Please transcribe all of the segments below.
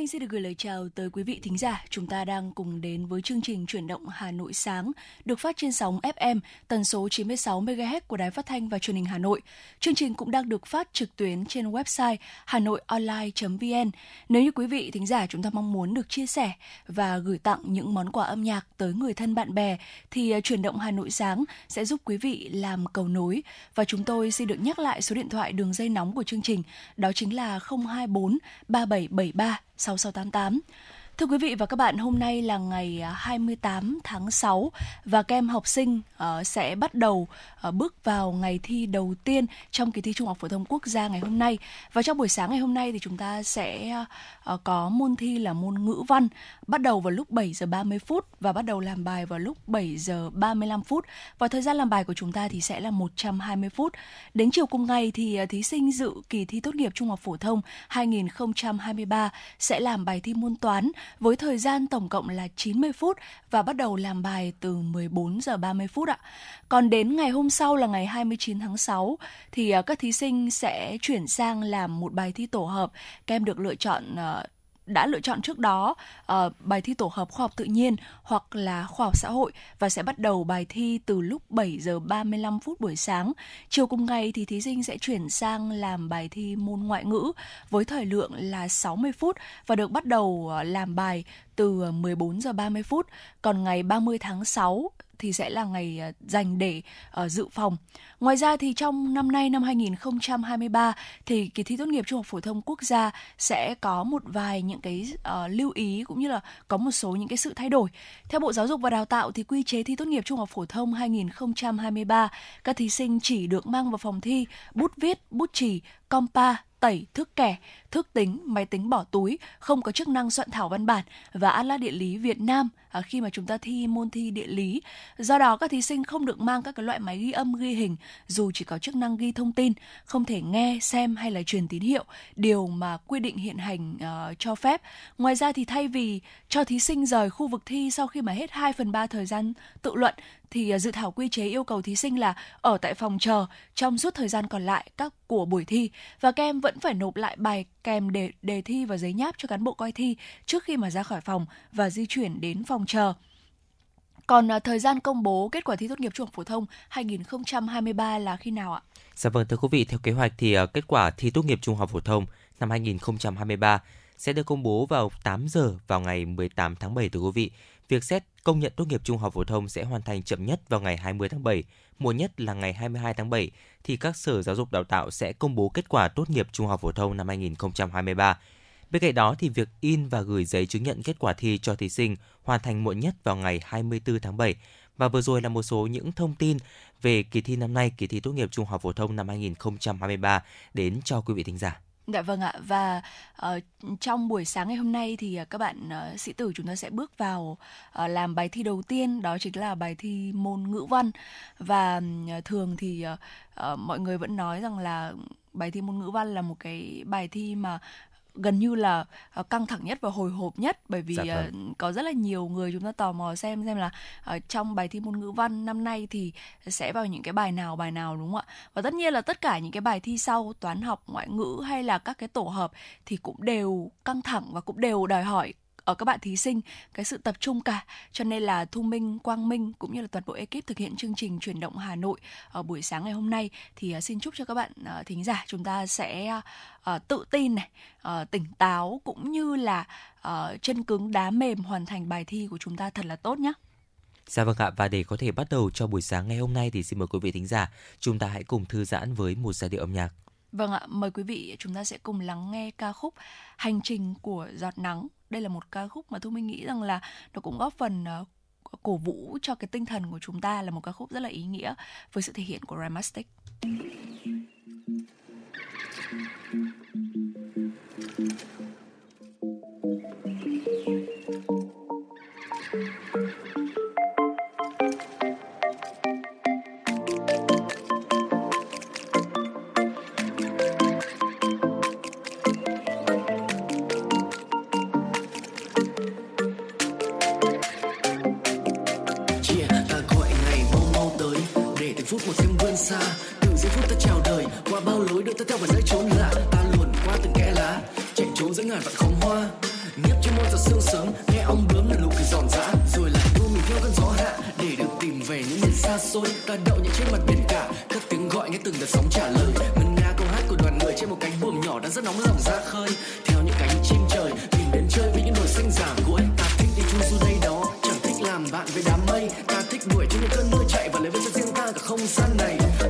Minh xin được gửi lời chào tới quý vị thính giả. Chúng ta đang cùng đến với chương trình Chuyển động Hà Nội sáng, được phát trên sóng FM tần số 96 MHz của Đài Phát thanh và Truyền hình Hà Nội. Chương trình cũng đang được phát trực tuyến trên website hanoionline.vn. Nếu như quý vị thính giả chúng ta mong muốn được chia sẻ và gửi tặng những món quà âm nhạc tới người thân bạn bè thì à, Chuyển động Hà Nội sáng sẽ giúp quý vị làm cầu nối và chúng tôi xin được nhắc lại số điện thoại đường dây nóng của chương trình, đó chính là 024 3773 6688. Thưa quý vị và các bạn, hôm nay là ngày à, 28 tháng 6 và các em học sinh uh, sẽ bắt đầu uh, bước vào ngày thi đầu tiên trong kỳ thi Trung học phổ thông quốc gia ngày hôm nay. Và trong buổi sáng ngày hôm nay thì chúng ta sẽ uh, có môn thi là môn ngữ văn bắt đầu vào lúc 7 giờ 30 phút và bắt đầu làm bài vào lúc 7 giờ 35 phút. Và thời gian làm bài của chúng ta thì sẽ là 120 phút. Đến chiều cùng ngày thì uh, thí sinh dự kỳ thi tốt nghiệp Trung học phổ thông 2023 sẽ làm bài thi môn toán với thời gian tổng cộng là 90 phút và bắt đầu làm bài từ 14 giờ 30 phút ạ. Còn đến ngày hôm sau là ngày 29 tháng 6 thì à, các thí sinh sẽ chuyển sang làm một bài thi tổ hợp. Các em được lựa chọn à, đã lựa chọn trước đó uh, bài thi tổ hợp khoa học tự nhiên hoặc là khoa học xã hội và sẽ bắt đầu bài thi từ lúc 7 giờ 35 phút buổi sáng. Chiều cùng ngày thì thí sinh sẽ chuyển sang làm bài thi môn ngoại ngữ với thời lượng là 60 phút và được bắt đầu ờ, làm bài từ ờ, 14 giờ 30 phút. Còn ngày 30 tháng 6 thì sẽ là ngày ờ, dành để uh, dự phòng. Ngoài ra thì trong năm nay năm 2023 thì kỳ thi tốt nghiệp trung học phổ thông quốc gia sẽ có một vài những cái uh, lưu ý cũng như là có một số những cái sự thay đổi. Theo Bộ Giáo dục và Đào tạo thì quy chế thi tốt nghiệp trung học phổ thông 2023 các thí sinh chỉ được mang vào phòng thi bút viết, bút chì, compa, tẩy, thước kẻ, thước tính, máy tính bỏ túi, không có chức năng soạn thảo văn bản và Atlas địa lý Việt Nam à, khi mà chúng ta thi môn thi địa lý. Do đó các thí sinh không được mang các cái loại máy ghi âm ghi hình dù chỉ có chức năng ghi thông tin, không thể nghe, xem hay là truyền tín hiệu, điều mà quy định hiện hành uh, cho phép. Ngoài ra thì thay vì cho thí sinh rời khu vực thi sau khi mà hết 2 phần 3 thời gian tự luận thì à, dự thảo quy chế yêu cầu thí sinh là ở tại phòng chờ trong suốt thời gian còn lại các của buổi thi và các em vẫn phải nộp lại bài kèm đề, đề thi và giấy nháp cho cán bộ coi thi trước khi mà ra khỏi phòng và di chuyển đến phòng chờ. Còn à, thời gian công bố kết quả thi tốt nghiệp trung học phổ thông 2023 là khi nào ạ? Dạ vâng thưa quý vị, theo kế hoạch thì à, kết quả thi tốt nghiệp trung học phổ thông năm 2023 sẽ được công bố vào 8 giờ vào ngày 18 tháng 7 thưa quý vị. Việc xét công nhận tốt nghiệp trung học phổ thông sẽ hoàn thành chậm nhất vào ngày 20 tháng 7, muộn nhất là ngày 22 tháng 7 thì các sở giáo dục đào tạo sẽ công bố kết quả tốt nghiệp trung học phổ thông năm 2023. Bên cạnh đó thì việc in và gửi giấy chứng nhận kết quả thi cho thí sinh hoàn thành muộn nhất vào ngày 24 tháng 7. Và vừa rồi là một số những thông tin về kỳ thi năm nay, kỳ thi tốt nghiệp trung học phổ thông năm 2023 đến cho quý vị thính giả. Dạ vâng ạ. Và uh, trong buổi sáng ngày hôm nay thì uh, các bạn uh, sĩ tử chúng ta sẽ bước vào uh, làm bài thi đầu tiên đó chính là bài thi môn ngữ văn. Và uh, thường thì uh, uh, mọi người vẫn nói rằng là bài thi môn ngữ văn là một cái bài thi mà gần như là ờ, căng thẳng nhất và hồi hộp nhất bởi vì dạ vâng. có rất là nhiều người chúng ta tò mò xem xem là ở trong bài thi môn ngữ văn năm nay thì sẽ vào những cái bài nào bài nào đúng không ạ và tất nhiên là tất cả những cái bài thi sau toán học ngoại ngữ hay là các cái tổ hợp thì cũng đều căng thẳng và cũng đều đòi hỏi ở các bạn thí sinh cái sự tập trung cả. Cho nên là thu minh quang minh cũng như là toàn bộ ekip thực hiện chương trình chuyển động hà nội ở buổi sáng ngày hôm nay. Thì uh, xin chúc cho các bạn uh, thính giả chúng ta sẽ uh, tự tin này tỉnh táo cũng như là chân cứng đá mềm hoàn thành bài thi của chúng ta thật là tốt nhé Dạ vâng ạ, và để có thể bắt đầu cho buổi sáng ngày hôm nay thì xin mời quý vị thính giả, chúng ta hãy cùng thư giãn với một giai điệu âm nhạc. Vâng ạ, mời quý vị chúng ta sẽ cùng lắng nghe ca khúc Hành trình của giọt nắng đây là một ca khúc mà thu minh nghĩ rằng là nó cũng góp phần uh, cổ vũ cho cái tinh thần của chúng ta là một ca khúc rất là ý nghĩa với sự thể hiện của Rhymastic. Thank you. Ramastic. xa. Từ giây phút ta chào đời, qua bao lối đưa ta theo vào dãy trốn lạ. Ta luồn qua từng kẽ lá, chạy trốn giữa ngàn vạn khóm hoa. Nhấp trên môi giọt sương sớm, nghe ong bướm là nụ cười giòn giã. Rồi lại đua mình theo cơn gió hạ, để được tìm về những miền xa xôi. Ta đậu những trên mặt biển cả các tiếng gọi nghe từng đợt sóng trả lời. Ngân nga câu hát của đoàn người trên một cánh buồm nhỏ đang rất nóng lòng ra khơi. Theo những cánh chim trời, tìm đến chơi với những đồi xanh giả cuối ta thích đi chu du đây đó, chẳng thích làm bạn với đám không gian này.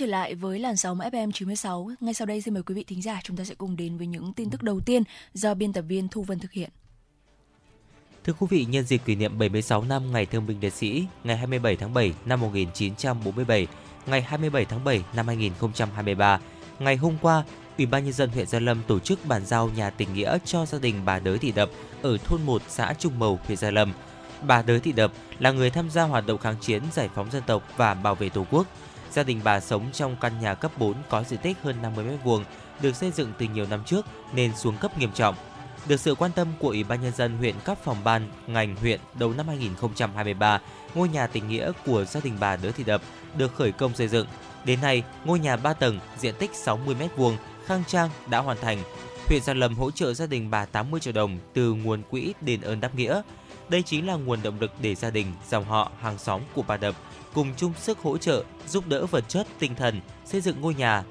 Trở lại với làn sóng FM 96, ngay sau đây xin mời quý vị thính giả chúng ta sẽ cùng đến với những tin tức đầu tiên do biên tập viên Thu Vân thực hiện. Thưa quý vị, nhân dịp kỷ niệm 76 năm Ngày Thương binh Liệt sĩ, ngày 27 tháng 7 năm 1947, ngày 27 tháng 7 năm 2023, ngày hôm qua, Ủy ban nhân dân huyện Gia Lâm tổ chức bàn giao nhà tình nghĩa cho gia đình bà Đới Thị Đập ở thôn 1 xã Trung Mầu, huyện Gia Lâm. Bà Đới Thị Đập là người tham gia hoạt động kháng chiến, giải phóng dân tộc và bảo vệ Tổ quốc. Gia đình bà sống trong căn nhà cấp 4 có diện tích hơn 50 m2, được xây dựng từ nhiều năm trước nên xuống cấp nghiêm trọng. Được sự quan tâm của Ủy ban nhân dân huyện các phòng ban, ngành huyện đầu năm 2023, ngôi nhà tình nghĩa của gia đình bà Đới Thị Đập được khởi công xây dựng. Đến nay, ngôi nhà 3 tầng, diện tích 60 m2, khang trang đã hoàn thành. Huyện Gia Lâm hỗ trợ gia đình bà 80 triệu đồng từ nguồn quỹ đền ơn đáp nghĩa. Đây chính là nguồn động lực để gia đình, dòng họ, hàng xóm của bà Đập cùng chung sức hỗ trợ, giúp đỡ vật chất, tinh thần, xây dựng ngôi nhà.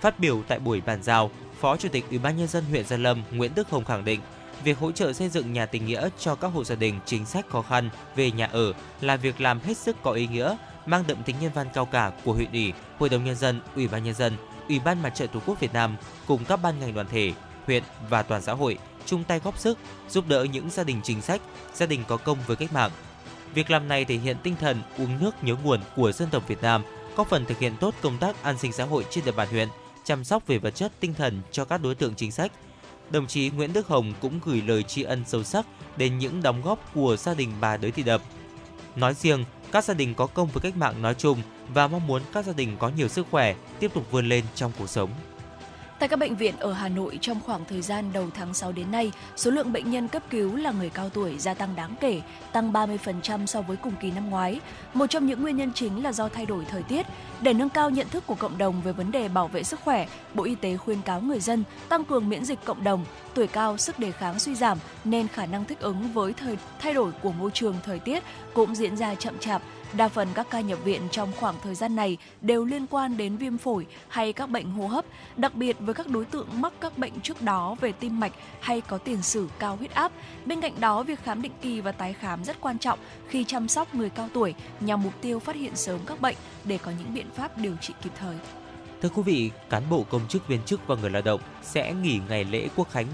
Phát biểu tại buổi bàn giao, Phó Chủ tịch Ủy ban nhân dân huyện Gia Lâm Nguyễn Đức Hồng khẳng định, việc hỗ trợ xây dựng nhà tình nghĩa cho các hộ gia đình chính sách khó khăn về nhà ở là việc làm hết sức có ý nghĩa, mang đậm tính nhân văn cao cả của huyện ủy, hội đồng nhân dân, ủy ban nhân dân, ủy ban mặt trận tổ quốc Việt Nam cùng các ban ngành đoàn thể, huyện và toàn xã hội chung tay góp sức giúp đỡ những gia đình chính sách, gia đình có công với cách mạng. Việc làm này thể hiện tinh thần uống nước nhớ nguồn của dân tộc Việt Nam, góp phần thực hiện tốt công tác an sinh xã hội trên địa bàn huyện, chăm sóc về vật chất tinh thần cho các đối tượng chính sách. Đồng chí Nguyễn Đức Hồng cũng gửi lời tri ân sâu sắc đến những đóng góp của gia đình bà Đới Thị Đập. Nói riêng, các gia đình có công với cách mạng nói chung và mong muốn các gia đình có nhiều sức khỏe, tiếp tục vươn lên trong cuộc sống. Tại các bệnh viện ở Hà Nội trong khoảng thời gian đầu tháng 6 đến nay, số lượng bệnh nhân cấp cứu là người cao tuổi gia tăng đáng kể, tăng 30% so với cùng kỳ năm ngoái. Một trong những nguyên nhân chính là do thay đổi thời tiết. Để nâng cao nhận thức của cộng đồng về vấn đề bảo vệ sức khỏe, Bộ Y tế khuyên cáo người dân tăng cường miễn dịch cộng đồng, tuổi cao sức đề kháng suy giảm nên khả năng thích ứng với thời thay đổi của môi trường thời tiết cũng diễn ra chậm chạp Đa phần các ca nhập viện trong khoảng thời gian này đều liên quan đến viêm phổi hay các bệnh hô hấp, đặc biệt với các đối tượng mắc các bệnh trước đó về tim mạch hay có tiền sử cao huyết áp. Bên cạnh đó, việc khám định kỳ và tái khám rất quan trọng khi chăm sóc người cao tuổi nhằm mục tiêu phát hiện sớm các bệnh để có những biện pháp điều trị kịp thời. Thưa quý vị, cán bộ công chức viên chức và người lao động sẽ nghỉ ngày lễ Quốc khánh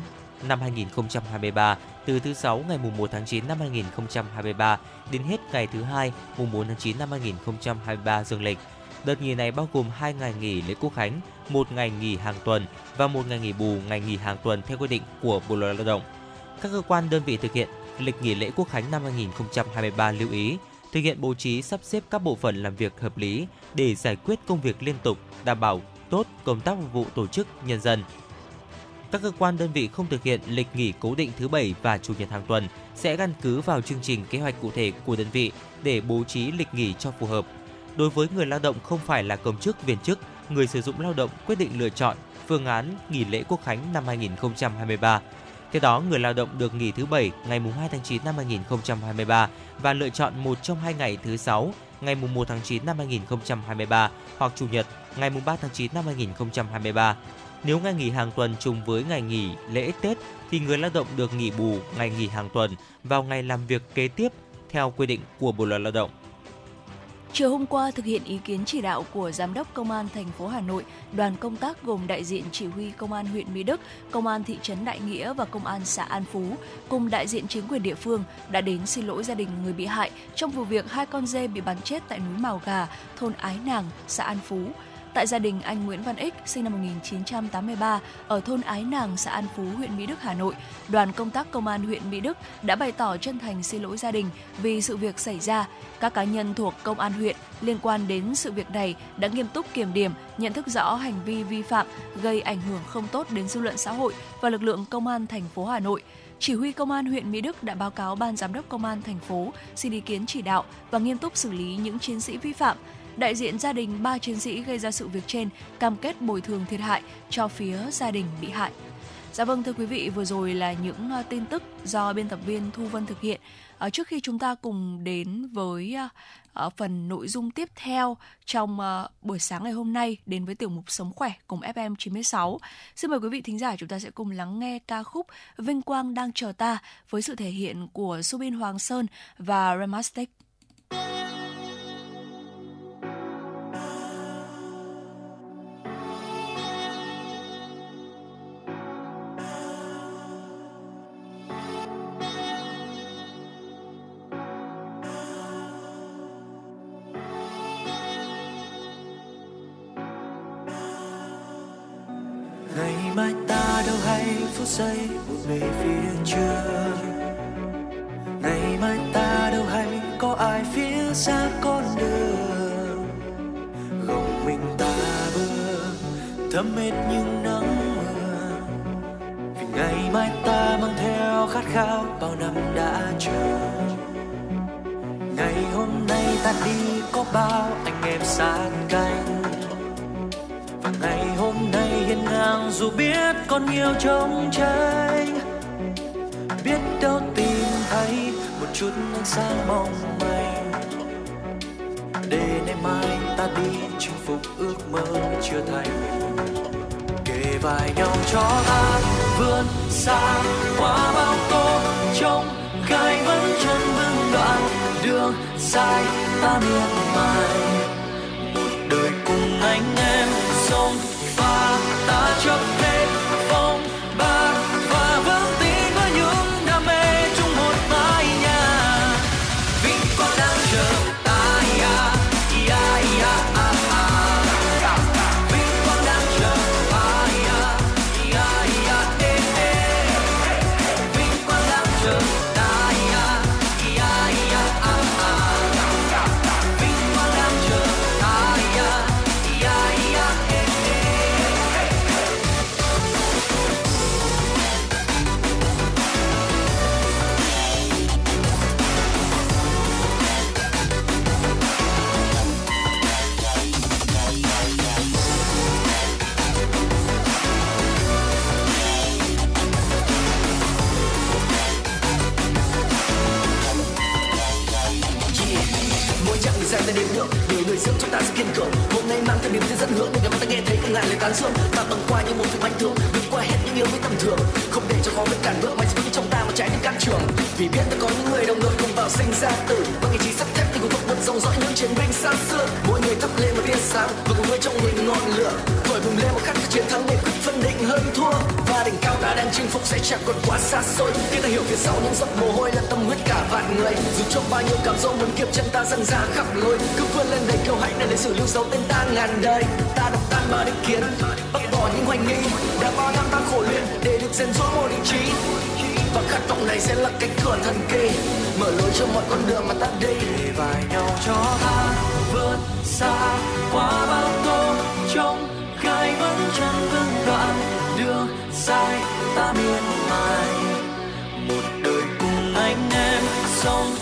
năm 2023 từ thứ sáu ngày mùng 1 tháng 9 năm 2023 đến hết ngày thứ hai mùng 4 tháng 9 năm 2023 dương lịch. Đợt nghỉ này bao gồm 2 ngày nghỉ lễ quốc khánh, một ngày nghỉ hàng tuần và một ngày nghỉ bù ngày nghỉ hàng tuần theo quy định của Bộ luật Lao động. Các cơ quan đơn vị thực hiện lịch nghỉ lễ quốc khánh năm 2023 lưu ý thực hiện bố trí sắp xếp các bộ phận làm việc hợp lý để giải quyết công việc liên tục, đảm bảo tốt công tác phục vụ tổ chức nhân dân các cơ quan đơn vị không thực hiện lịch nghỉ cố định thứ bảy và chủ nhật hàng tuần sẽ căn cứ vào chương trình kế hoạch cụ thể của đơn vị để bố trí lịch nghỉ cho phù hợp. Đối với người lao động không phải là công chức viên chức, người sử dụng lao động quyết định lựa chọn phương án nghỉ lễ Quốc khánh năm 2023. Theo đó, người lao động được nghỉ thứ bảy ngày 2 tháng 9 năm 2023 và lựa chọn một trong hai ngày thứ sáu ngày 1 tháng 9 năm 2023 hoặc chủ nhật ngày 3 tháng 9 năm 2023. Nếu ngày nghỉ hàng tuần trùng với ngày nghỉ lễ Tết thì người lao động được nghỉ bù ngày nghỉ hàng tuần vào ngày làm việc kế tiếp theo quy định của Bộ luật Lao động. Chiều hôm qua, thực hiện ý kiến chỉ đạo của Giám đốc Công an thành phố Hà Nội, đoàn công tác gồm đại diện chỉ huy Công an huyện Mỹ Đức, Công an thị trấn Đại Nghĩa và Công an xã An Phú, cùng đại diện chính quyền địa phương đã đến xin lỗi gia đình người bị hại trong vụ việc hai con dê bị bắn chết tại núi Mào Gà, thôn Ái Nàng, xã An Phú. Tại gia đình anh Nguyễn Văn Ích, sinh năm 1983, ở thôn Ái Nàng, xã An Phú, huyện Mỹ Đức, Hà Nội, đoàn công tác công an huyện Mỹ Đức đã bày tỏ chân thành xin lỗi gia đình vì sự việc xảy ra. Các cá nhân thuộc công an huyện liên quan đến sự việc này đã nghiêm túc kiểm điểm, nhận thức rõ hành vi vi phạm gây ảnh hưởng không tốt đến dư luận xã hội và lực lượng công an thành phố Hà Nội. Chỉ huy công an huyện Mỹ Đức đã báo cáo ban giám đốc công an thành phố xin ý kiến chỉ đạo và nghiêm túc xử lý những chiến sĩ vi phạm đại diện gia đình ba chiến sĩ gây ra sự việc trên cam kết bồi thường thiệt hại cho phía gia đình bị hại. Dạ vâng thưa quý vị, vừa rồi là những à, tin tức do biên tập viên Thu Vân thực hiện. À, trước khi chúng ta cùng đến với à, à, phần nội dung tiếp theo trong à, buổi sáng ngày hôm nay đến với tiểu mục Sống khỏe cùng FM 96. Xin mời quý vị thính giả chúng ta sẽ cùng lắng nghe ca khúc Vinh quang đang chờ ta với sự thể hiện của Subin Hoàng Sơn và Ramastek. phút yêu trong trái. Tranh biết đâu tìm thấy một chút ánh sáng mong manh. Để ngày mai ta đi chinh phục ước mơ chưa thành. Kề vai nhau cho ta vươn xa qua bao tô trong gai vẫn chân vững đoạn đường dài ta miệt mài. Một đời cùng anh em sông pha chẳng còn quá xa xôi. Khi ta hiểu phía sau những giọt mồ hôi là tâm huyết cả vạn người. Dù trong bao nhiêu cảm xúc muốn kiếp chân ta dâng ra khắp lối. Cứ vươn lên đầy kiêu hãnh để lịch sử lưu dấu tên ta ngàn đời. Ta đập tan bao định kiến bắt bỏ những hoài nghi. Đã bao năm ta khổ luyện để được rèn rũa một ý chí và khát vọng này sẽ là cánh cửa thần kỳ. Mở lối cho mọi con đường mà ta đi. Để vai nhau cho ta vượt xa qua bao tố. Trong gai vẫn chân vững đoạn đường dài ta biết em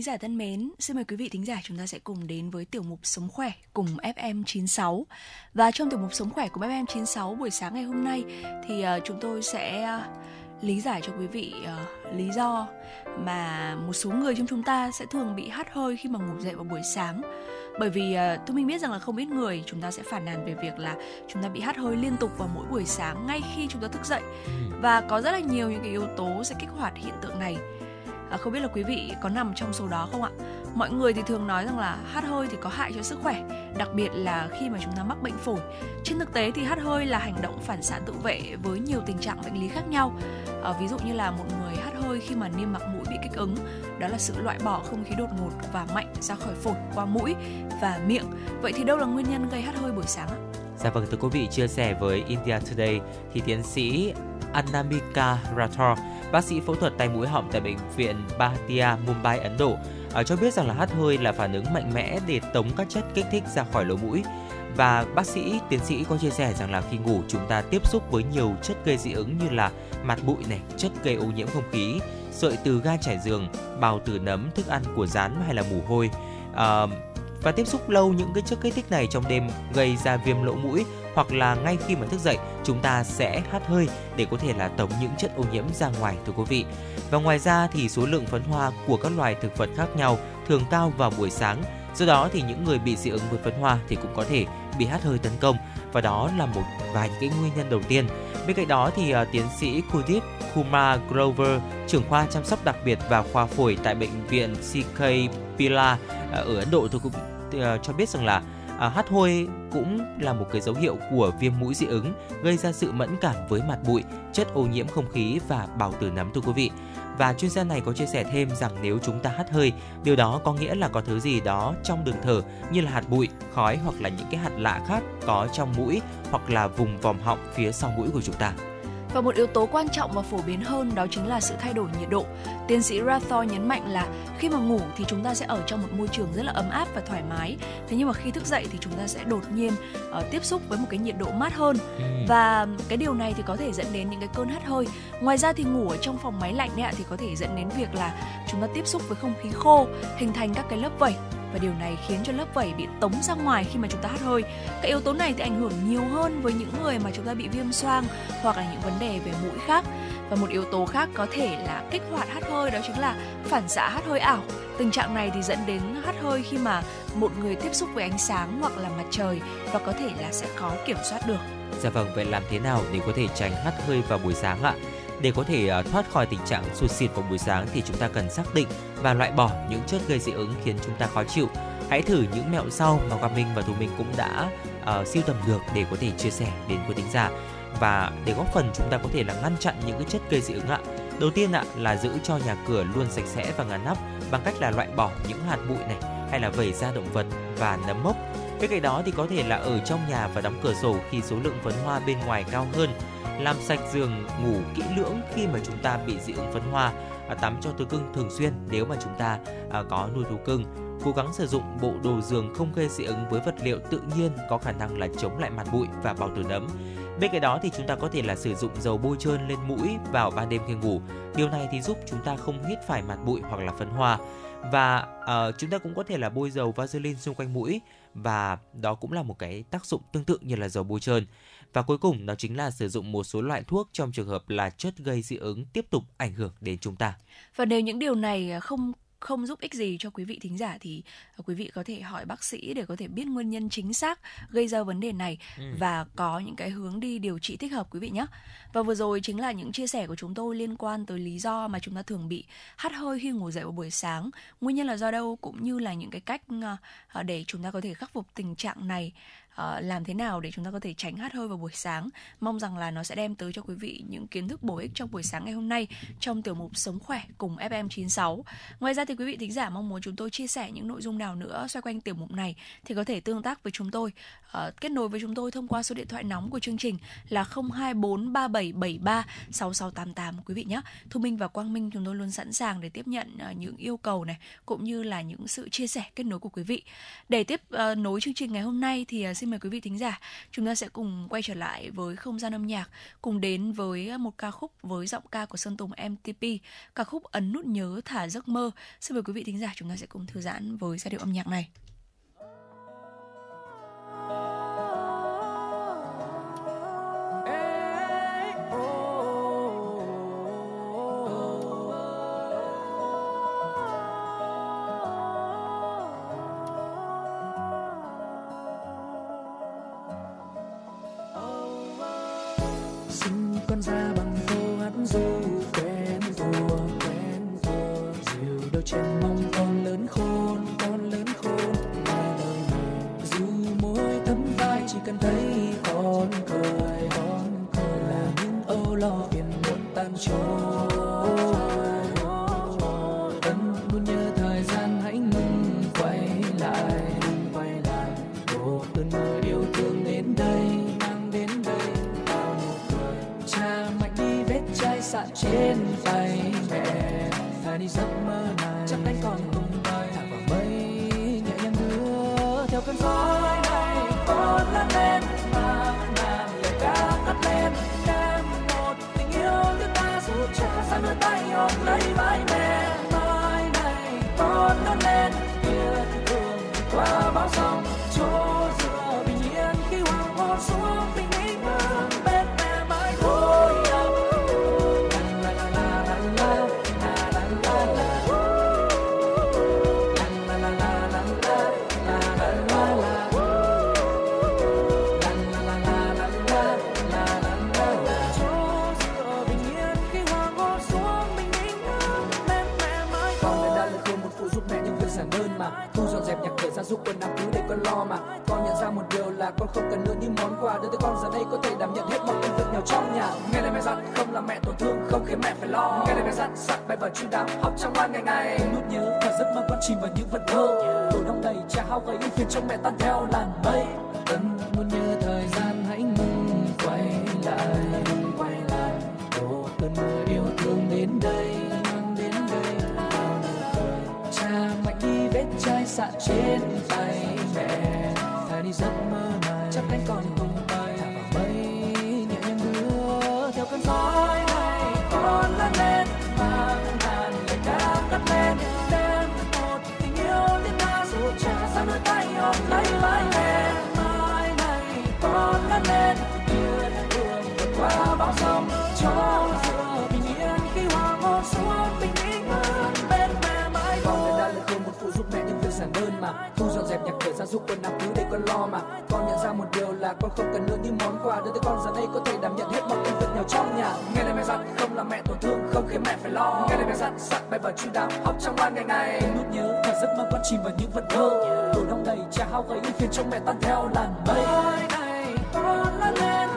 thính giả thân mến, xin mời quý vị thính giả chúng ta sẽ cùng đến với tiểu mục Sống khỏe cùng FM96. Và trong tiểu mục Sống khỏe cùng FM96 buổi sáng ngày hôm nay thì uh, chúng tôi sẽ uh, lý giải cho quý vị uh, lý do mà một số người trong chúng ta sẽ thường bị hắt hơi khi mà ngủ dậy vào buổi sáng. Bởi vì uh, tôi mình biết rằng là không ít người chúng ta sẽ phản nàn về việc là chúng ta bị hắt hơi liên tục vào mỗi buổi sáng ngay khi chúng ta thức dậy. Và có rất là nhiều những cái yếu tố sẽ kích hoạt hiện tượng này. À, không biết là quý vị có nằm trong số đó không ạ? Mọi người thì thường nói rằng là hát hơi thì có hại cho sức khỏe, đặc biệt là khi mà chúng ta mắc bệnh phổi. Trên thực tế thì hát hơi là hành động phản xạ tự vệ với nhiều tình trạng bệnh lý khác nhau. À, ví dụ như là một người hát hơi khi mà niêm mạc mũi bị kích ứng, đó là sự loại bỏ không khí đột ngột và mạnh ra khỏi phổi qua mũi và miệng. Vậy thì đâu là nguyên nhân gây hát hơi buổi sáng ạ? Dạ vâng, thưa quý vị chia sẻ với India Today thì tiến sĩ Anamika Rathore, bác sĩ phẫu thuật tai mũi họng tại bệnh viện Bhatia, Mumbai, Ấn Độ, à, cho biết rằng là hắt hơi là phản ứng mạnh mẽ để tống các chất kích thích ra khỏi lỗ mũi. Và bác sĩ, tiến sĩ có chia sẻ rằng là khi ngủ chúng ta tiếp xúc với nhiều chất gây dị ứng như là mặt bụi này, chất gây ô nhiễm không khí, sợi từ ga trải giường, bào tử nấm, thức ăn của rán hay là mù hôi. À, và tiếp xúc lâu những cái chất kích thích này trong đêm gây ra viêm lỗ mũi hoặc là ngay khi mà thức dậy chúng ta sẽ hắt hơi để có thể là tống những chất ô nhiễm ra ngoài thưa quý vị. Và ngoài ra thì số lượng phấn hoa của các loài thực vật khác nhau thường cao vào buổi sáng. Do đó thì những người bị dị ứng với phấn hoa thì cũng có thể bị hắt hơi tấn công và đó là một vài cái nguyên nhân đầu tiên. Bên cạnh đó thì uh, tiến sĩ Kudip Kumar Grover, trưởng khoa chăm sóc đặc biệt và khoa phổi tại bệnh viện CK Pila uh, ở Ấn Độ tôi cũng uh, cho biết rằng là à, hắt hôi cũng là một cái dấu hiệu của viêm mũi dị ứng gây ra sự mẫn cảm với mặt bụi, chất ô nhiễm không khí và bào tử nấm thưa quý vị. Và chuyên gia này có chia sẻ thêm rằng nếu chúng ta hắt hơi, điều đó có nghĩa là có thứ gì đó trong đường thở như là hạt bụi, khói hoặc là những cái hạt lạ khác có trong mũi hoặc là vùng vòm họng phía sau mũi của chúng ta. Và một yếu tố quan trọng và phổ biến hơn đó chính là sự thay đổi nhiệt độ. Tiến sĩ Rathor nhấn mạnh là khi mà ngủ thì chúng ta sẽ ở trong một môi trường rất là ấm áp và thoải mái. Thế nhưng mà khi thức dậy thì chúng ta sẽ đột nhiên uh, tiếp xúc với một cái nhiệt độ mát hơn. Ừ. Và cái điều này thì có thể dẫn đến những cái cơn hắt hơi. Ngoài ra thì ngủ ở trong phòng máy lạnh ấy, thì có thể dẫn đến việc là chúng ta tiếp xúc với không khí khô, hình thành các cái lớp vẩy và điều này khiến cho lớp vẩy bị tống ra ngoài khi mà chúng ta hắt hơi. Các yếu tố này thì ảnh hưởng nhiều hơn với những người mà chúng ta bị viêm xoang hoặc là những vấn đề về mũi khác. Và một yếu tố khác có thể là kích hoạt hắt hơi đó chính là phản xạ hắt hơi ảo. Tình trạng này thì dẫn đến hắt hơi khi mà một người tiếp xúc với ánh sáng hoặc là mặt trời và có thể là sẽ khó kiểm soát được. Dạ vâng, vậy làm thế nào để có thể tránh hắt hơi vào buổi sáng ạ? Để có thể ờ, thoát khỏi tình trạng sụt xịt vào buổi sáng thì chúng ta cần xác định và loại bỏ những chất gây dị ứng khiến chúng ta khó chịu. Hãy thử những mẹo sau mà Quang Minh và Thu Minh cũng đã uh, siêu tầm được để có thể chia sẻ đến quý thính giả và để góp phần chúng ta có thể là ngăn chặn những cái chất gây dị ứng ạ. Đầu tiên ạ là giữ cho nhà cửa luôn sạch sẽ và ngăn nắp bằng cách là loại bỏ những hạt bụi này hay là vẩy da động vật và nấm mốc. Bên cạnh đó thì có thể là ở trong nhà và đóng cửa sổ khi số lượng phấn hoa bên ngoài cao hơn làm sạch giường ngủ kỹ lưỡng khi mà chúng ta bị dị ứng phấn hoa à, tắm cho thú cưng thường xuyên nếu mà chúng ta à, có nuôi thú cưng. Cố gắng sử dụng bộ đồ giường không gây dị ứng với vật liệu tự nhiên có khả năng là chống lại mặt bụi và bào tử nấm. Bên cạnh đó thì chúng ta có thể là sử dụng dầu bôi trơn lên mũi vào ban đêm khi ngủ. Điều này thì giúp chúng ta không hít phải mặt bụi hoặc là phấn hoa. Và uh, chúng ta cũng có thể là bôi dầu Vaseline xung quanh mũi và đó cũng là một cái tác dụng tương tự như là dầu bôi trơn và cuối cùng, đó chính là sử dụng một số loại thuốc trong trường hợp là chất gây dị ứng tiếp tục ảnh hưởng đến chúng ta. Và nếu những điều này không không giúp ích gì cho quý vị thính giả thì quý vị có thể hỏi bác sĩ để có thể biết nguyên nhân chính xác gây ra vấn đề này ừ. và có những cái hướng đi điều trị thích hợp quý vị nhé. Và vừa rồi chính là những chia sẻ của chúng tôi liên quan tới lý do mà chúng ta thường bị hắt hơi khi ngủ dậy vào buổi sáng, nguyên nhân là do đâu cũng như là những cái cách ờ, để chúng ta có thể khắc phục tình trạng này uh, làm thế nào để chúng ta có thể tránh hát hơi vào buổi sáng. Mong rằng là nó sẽ đem tới cho quý vị những kiến thức bổ ích trong buổi sáng ngày hôm nay trong tiểu mục Sống khỏe cùng FM96. Ngoài ra thì quý vị thính giả mong muốn chúng tôi chia sẻ những nội dung nào nữa xoay quanh tiểu mục này thì có thể tương tác với chúng tôi, uh, kết nối với chúng tôi thông qua số điện thoại nóng của chương trình là 0243773 6688 quý vị nhé. Thu Minh và Quang Minh chúng tôi luôn sẵn sàng để tiếp nhận uh, những yêu cầu này cũng như là những sự chia sẻ kết nối của quý vị. Để tiếp uh, nối chương trình ngày hôm nay thì uh, xin mời quý vị thính giả, chúng ta sẽ cùng quay trở lại với không gian âm nhạc, cùng đến với một ca khúc với giọng ca của Sơn Tùng MTP, ca khúc Ấn nút nhớ thả giấc mơ. Xin mời quý vị thính giả chúng ta sẽ cùng thư giãn với giai điệu âm nhạc này. giáo dục quần áo cứ để con lo mà. Con nhận ra một điều là con không cần nữa những món quà đưa tới con. Giờ đây có thể đảm nhận hết mọi công việc nhỏ trong nhà. Nghe lời mẹ dặn, không làm mẹ tổn thương, không khiến mẹ phải lo. Nghe lời mẹ dặn soạn bài vở chuyên đáo học trong ngoan ngày ngày nút nhớ và giấc mơ con chìm vào những vật thơ tuổi đông đầy cha hao gầy ưu phiền trong mẹ tan theo làn mây. Này tung bay thả vào mây nhẹ nhàng đưa theo cơn gió này con lớn lên, mang ngàn lời ca cất lên, đem một tình yêu đến ta giúp cha sao đôi tay ôm lấy vai mẹ. Mai này con lớn lên yêu thương vượt qua bão sông, cho giữa bình yên khi hoàng hôn xuống bình yên hơn bên mẹ mãi con nên đã là không một phụ giúp mẹ những việc giản đơn mà, thu dọn dẹp nhà cửa ra giúp quần áo thứ để con lo mà là con không cần nữa những món quà đưa tới con. Giờ đây có thể đảm nhận hết mọi công việc nhỏ trong nhà. Nghe lời mẹ dặn, không làm mẹ tổn thương, không khiến mẹ phải lo. Nghe lời mẹ dặn sẵn bài vở chu đáo học trong ngoan ngày ngày nút nhớ và giấc mơ con chìm vào những vật thơ tuổi đông đầy cha hao gầy phiền trong mẹ tan theo làn mây. Này, con lớn lên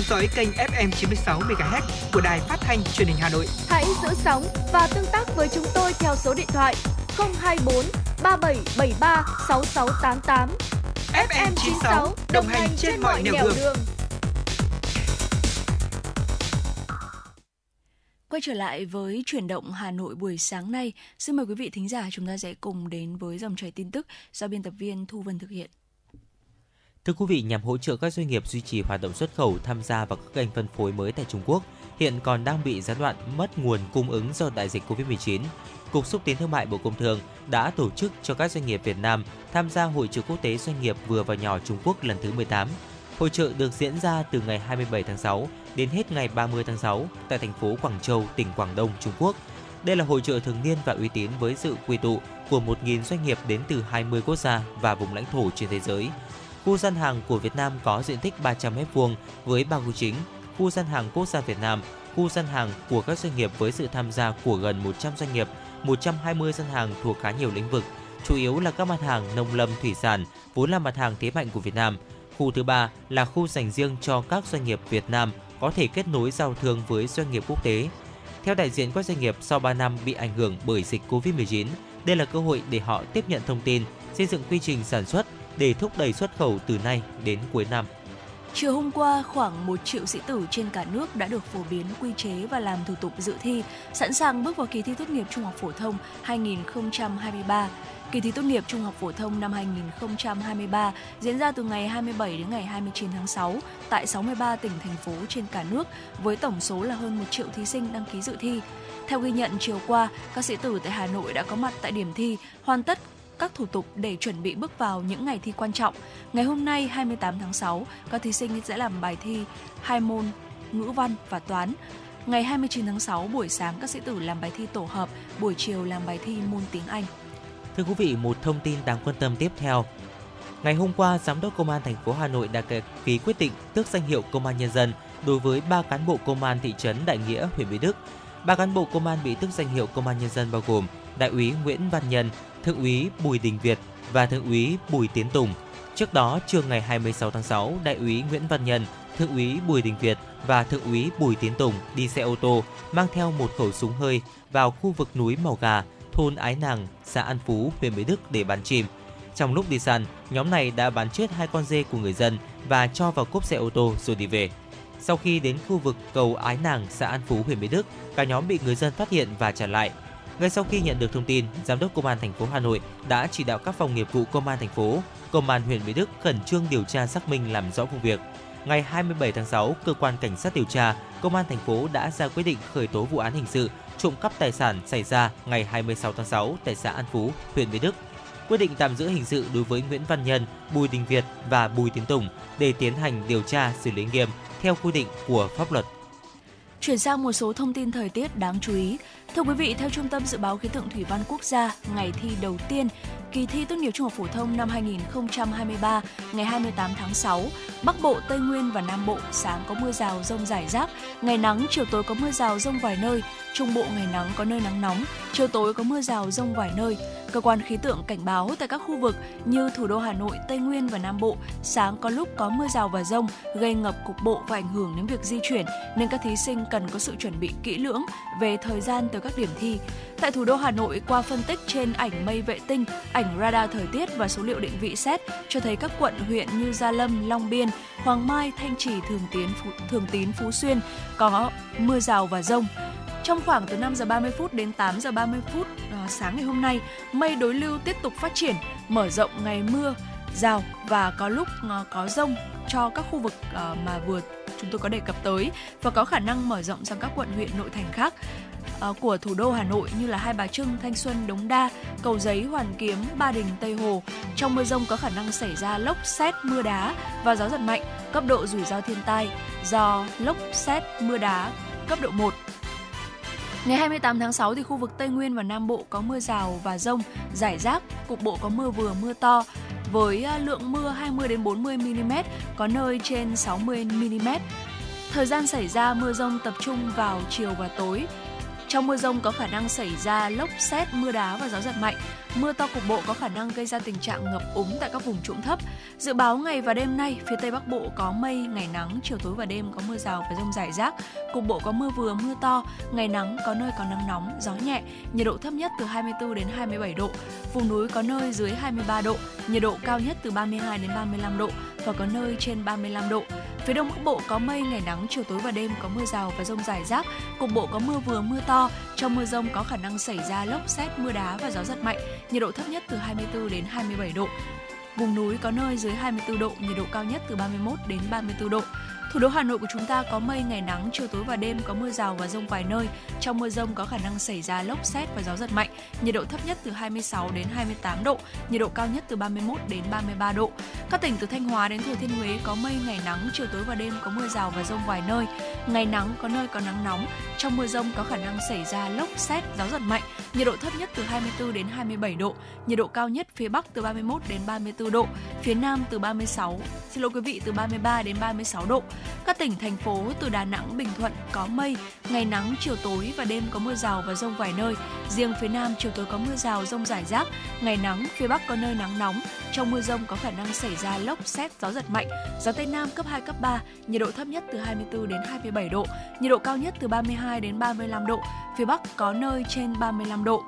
theo dõi kênh FM 96 MHz của đài phát thanh truyền hình Hà Nội. Hãy giữ sóng và tương tác với chúng tôi theo số điện thoại 024 3773 6688. FM 96 đồng hành trên mọi nẻo đường. Quay trở lại với chuyển động Hà Nội buổi sáng nay, xin mời quý vị thính giả chúng ta sẽ cùng đến với dòng chảy tin tức do biên tập viên Thu Vân thực hiện. Thưa quý vị, nhằm hỗ trợ các doanh nghiệp duy trì hoạt động xuất khẩu tham gia vào các kênh phân phối mới tại Trung Quốc, hiện còn đang bị gián đoạn mất nguồn cung ứng do đại dịch Covid-19. Cục xúc tiến thương mại Bộ Công Thương đã tổ chức cho các doanh nghiệp Việt Nam tham gia Hội trợ quốc tế doanh nghiệp vừa và nhỏ Trung Quốc lần thứ 18. Hội trợ được diễn ra từ ngày 27 tháng 6 đến hết ngày 30 tháng 6 tại thành phố Quảng Châu, tỉnh Quảng Đông, Trung Quốc. Đây là hội trợ thường niên và uy tín với sự quy tụ của 1.000 doanh nghiệp đến từ 20 quốc gia và vùng lãnh thổ trên thế giới. Khu gian hàng của Việt Nam có diện tích 300 m2 với ba khu chính, khu gian hàng quốc gia Việt Nam, khu gian hàng của các doanh nghiệp với sự tham gia của gần 100 doanh nghiệp, 120 gian hàng thuộc khá nhiều lĩnh vực, chủ yếu là các mặt hàng nông lâm thủy sản, vốn là mặt hàng thế mạnh của Việt Nam. Khu thứ ba là khu dành riêng cho các doanh nghiệp Việt Nam có thể kết nối giao thương với doanh nghiệp quốc tế. Theo đại diện các doanh nghiệp sau 3 năm bị ảnh hưởng bởi dịch Covid-19, đây là cơ hội để họ tiếp nhận thông tin, xây dựng quy trình sản xuất để thúc đẩy xuất khẩu từ nay đến cuối năm. Chiều hôm qua, khoảng 1 triệu sĩ tử trên cả nước đã được phổ biến quy chế và làm thủ tục dự thi, sẵn sàng bước vào kỳ thi tốt nghiệp trung học phổ thông 2023. Kỳ thi tốt nghiệp trung học phổ thông năm 2023 diễn ra từ ngày 27 đến ngày 29 tháng 6 tại 63 tỉnh thành phố trên cả nước với tổng số là hơn 1 triệu thí sinh đăng ký dự thi. Theo ghi nhận chiều qua, các sĩ tử tại Hà Nội đã có mặt tại điểm thi, hoàn tất các thủ tục để chuẩn bị bước vào những ngày thi quan trọng. Ngày hôm nay 28 tháng 6, các thí sinh sẽ làm bài thi hai môn ngữ văn và toán. Ngày 29 tháng 6 buổi sáng các sĩ tử làm bài thi tổ hợp, buổi chiều làm bài thi môn tiếng Anh. Thưa quý vị, một thông tin đáng quan tâm tiếp theo. Ngày hôm qua, Giám đốc Công an thành phố Hà Nội đã ký quyết định tước danh hiệu Công an Nhân dân đối với 3 cán bộ công an thị trấn Đại Nghĩa, huyện Mỹ Đức. Ba cán bộ công an bị tước danh hiệu Công an Nhân dân bao gồm Đại úy Nguyễn Văn Nhân, Thượng úy Bùi Đình Việt và Thượng úy Bùi Tiến Tùng. Trước đó, trưa ngày 26 tháng 6, Đại úy Nguyễn Văn Nhân, Thượng úy Bùi Đình Việt và Thượng úy Bùi Tiến Tùng đi xe ô tô mang theo một khẩu súng hơi vào khu vực núi Màu Gà, thôn Ái Nàng, xã An Phú, huyện Mỹ Đức để bắn chim. Trong lúc đi săn, nhóm này đã bắn chết hai con dê của người dân và cho vào cốp xe ô tô rồi đi về. Sau khi đến khu vực cầu Ái Nàng, xã An Phú, huyện Mỹ Đức, cả nhóm bị người dân phát hiện và trả lại. Ngay sau khi nhận được thông tin, Giám đốc Công an thành phố Hà Nội đã chỉ đạo các phòng nghiệp vụ Công an thành phố, Công an huyện Mỹ Đức khẩn trương điều tra xác minh làm rõ vụ việc. Ngày 27 tháng 6, cơ quan cảnh sát điều tra Công an thành phố đã ra quyết định khởi tố vụ án hình sự trộm cắp tài sản xảy ra ngày 26 tháng 6 tại xã An Phú, huyện Mỹ Đức. Quyết định tạm giữ hình sự đối với Nguyễn Văn Nhân, Bùi Đình Việt và Bùi Tiến Tùng để tiến hành điều tra xử lý nghiêm theo quy định của pháp luật. Chuyển sang một số thông tin thời tiết đáng chú ý. Thưa quý vị, theo Trung tâm Dự báo Khí tượng Thủy văn Quốc gia, ngày thi đầu tiên kỳ thi tốt nghiệp trung học phổ thông năm 2023 ngày 28 tháng 6, Bắc Bộ, Tây Nguyên và Nam Bộ sáng có mưa rào rông rải rác, ngày nắng, chiều tối có mưa rào rông vài nơi, Trung Bộ ngày nắng có nơi nắng nóng, chiều tối có mưa rào rông vài nơi. Cơ quan khí tượng cảnh báo tại các khu vực như thủ đô Hà Nội, Tây Nguyên và Nam Bộ sáng có lúc có mưa rào và rông gây ngập cục bộ và ảnh hưởng đến việc di chuyển nên các thí sinh cần có sự chuẩn bị kỹ lưỡng về thời gian tới các điểm thi. Tại thủ đô Hà Nội, qua phân tích trên ảnh mây vệ tinh, ảnh radar thời tiết và số liệu định vị xét cho thấy các quận huyện như Gia Lâm, Long Biên, Hoàng Mai, Thanh Trì, Thường tiến Phú, Thường Tín, Phú Xuyên có mưa rào và rông. Trong khoảng từ 5 giờ 30 phút đến 8 giờ 30 phút à, sáng ngày hôm nay, mây đối lưu tiếp tục phát triển, mở rộng ngày mưa, rào và có lúc à, có rông cho các khu vực à, mà vừa chúng tôi có đề cập tới và có khả năng mở rộng sang các quận huyện nội thành khác Ờ, của thủ đô Hà Nội như là Hai Bà Trưng, Thanh Xuân, Đống Đa, Cầu Giấy, Hoàn Kiếm, Ba Đình, Tây Hồ. Trong mưa rông có khả năng xảy ra lốc xét, mưa đá và gió giật mạnh, cấp độ rủi ro thiên tai do lốc xét, mưa đá cấp độ 1 Ngày 28 tháng 6 thì khu vực Tây Nguyên và Nam Bộ có mưa rào và rông, rải rác, cục bộ có mưa vừa mưa to với ờ, lượng mưa 20 đến 40 mm, có nơi trên 60 mm. Thời gian xảy ra mưa rông tập trung vào chiều và tối, trong mưa rông có khả năng xảy ra lốc xét, mưa đá và gió giật mạnh. Mưa to cục bộ có khả năng gây ra tình trạng ngập úng tại các vùng trũng thấp. Dự báo ngày và đêm nay, phía Tây Bắc Bộ có mây, ngày nắng, chiều tối và đêm có mưa rào và rông rải rác. Cục bộ có mưa vừa, mưa to, ngày nắng có nơi có nắng nóng, gió nhẹ, nhiệt độ thấp nhất từ 24 đến 27 độ. Vùng núi có nơi dưới 23 độ, nhiệt độ cao nhất từ 32 đến 35 độ và có nơi trên 35 độ. Phía Đông Bắc Bộ có mây, ngày nắng, chiều tối và đêm có mưa rào và rông rải rác. Cục bộ có mưa vừa, mưa to. Trong mưa rông có khả năng xảy ra lốc xét, mưa đá và gió giật mạnh. Nhiệt độ thấp nhất từ 24 đến 27 độ. Vùng núi có nơi dưới 24 độ, nhiệt độ cao nhất từ 31 đến 34 độ. Thủ đô Hà Nội của chúng ta có mây ngày nắng, chiều tối và đêm có mưa rào và rông vài nơi. Trong mưa rông có khả năng xảy ra lốc xét và gió giật mạnh. Nhiệt độ thấp nhất từ 26 đến 28 độ, nhiệt độ cao nhất từ 31 đến 33 độ. Các tỉnh từ Thanh Hóa đến Thừa Thiên Huế có mây ngày nắng, chiều tối và đêm có mưa rào và rông vài nơi. Ngày nắng có nơi có nắng nóng. Trong mưa rông có khả năng xảy ra lốc xét, gió giật mạnh. Nhiệt độ thấp nhất từ 24 đến 27 độ, nhiệt độ cao nhất phía Bắc từ 31 đến 34 độ, phía Nam từ 36, xin lỗi quý vị từ 33 đến 36 độ. Các tỉnh thành phố từ Đà Nẵng, Bình Thuận có mây, ngày nắng, chiều tối và đêm có mưa rào và rông vài nơi. Riêng phía Nam chiều tối có mưa rào, rông rải rác, ngày nắng, phía Bắc có nơi nắng nóng. Trong mưa rông có khả năng xảy ra lốc, xét, gió giật mạnh. Gió Tây Nam cấp 2, cấp 3, nhiệt độ thấp nhất từ 24 đến 27 độ, nhiệt độ cao nhất từ 32 đến 35 độ. Phía Bắc có nơi trên 35 độ.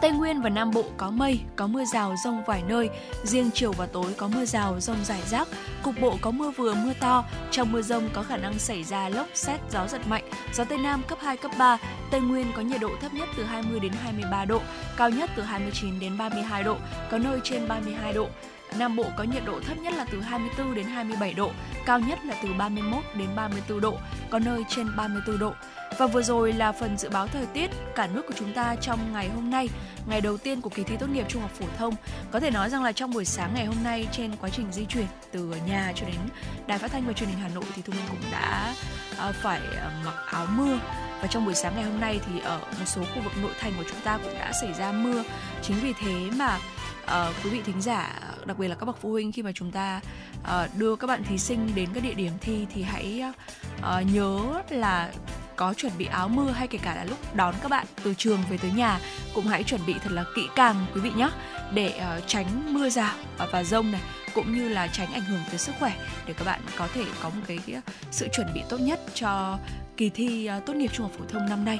Tây Nguyên và Nam Bộ có mây, có mưa rào rông vài nơi, riêng chiều và tối có mưa rào rông rải rác, cục bộ có mưa vừa mưa to, trong mưa rông có khả năng xảy ra lốc xét gió giật mạnh, gió Tây Nam cấp 2, cấp 3, Tây Nguyên có nhiệt độ thấp nhất từ 20 đến 23 độ, cao nhất từ 29 đến 32 độ, có nơi trên 32 độ. Nam Bộ có nhiệt độ thấp nhất là từ 24 đến 27 độ, cao nhất là từ 31 đến 34 độ, có nơi trên 34 độ. Và vừa rồi là phần dự báo thời tiết cả nước của chúng ta trong ngày hôm nay, ngày đầu tiên của kỳ thi tốt nghiệp trung học phổ thông. Có thể nói rằng là trong buổi sáng ngày hôm nay trên quá trình di chuyển từ nhà cho đến đài phát thanh và truyền hình Hà Nội thì Thu Minh cũng đã ờ, phải ờ, mặc áo mưa và trong buổi sáng ngày hôm nay thì ở một số khu vực nội thành của chúng ta cũng đã xảy ra mưa. Chính vì thế mà uh, quý vị thính giả đặc biệt là các bậc phụ huynh khi mà chúng ta Ờ, đưa các bạn thí sinh đến các địa điểm thi thì hãy ờ, nhớ là có chuẩn bị áo mưa hay kể cả là lúc đón các bạn từ trường về tới nhà cũng hãy chuẩn bị thật là kỹ càng quý vị nhé để uh, tránh mưa rào và rông này cũng như là tránh ảnh hưởng tới sức khỏe để các bạn có thể có một cái, cái sự chuẩn bị tốt nhất cho kỳ thi uh, tốt nghiệp trung học phổ thông năm nay.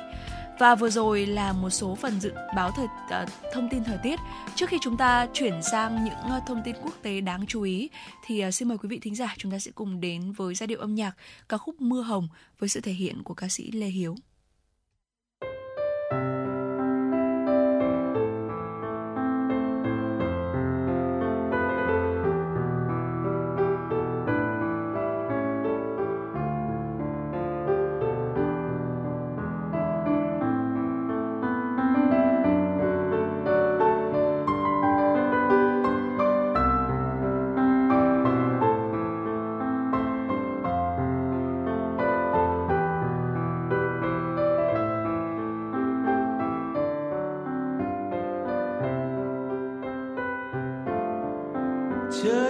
Và vừa rồi là một số phần dự báo thời uh, thông tin thời tiết. Trước khi chúng ta chuyển sang những ờ, thông tin quốc tế đáng chú ý thì uh, xin mời quý vị thính giả chúng ta sẽ cùng đến với giai điệu âm nhạc ca khúc Mưa hồng với sự thể hiện của ca sĩ Lê Hiếu. Just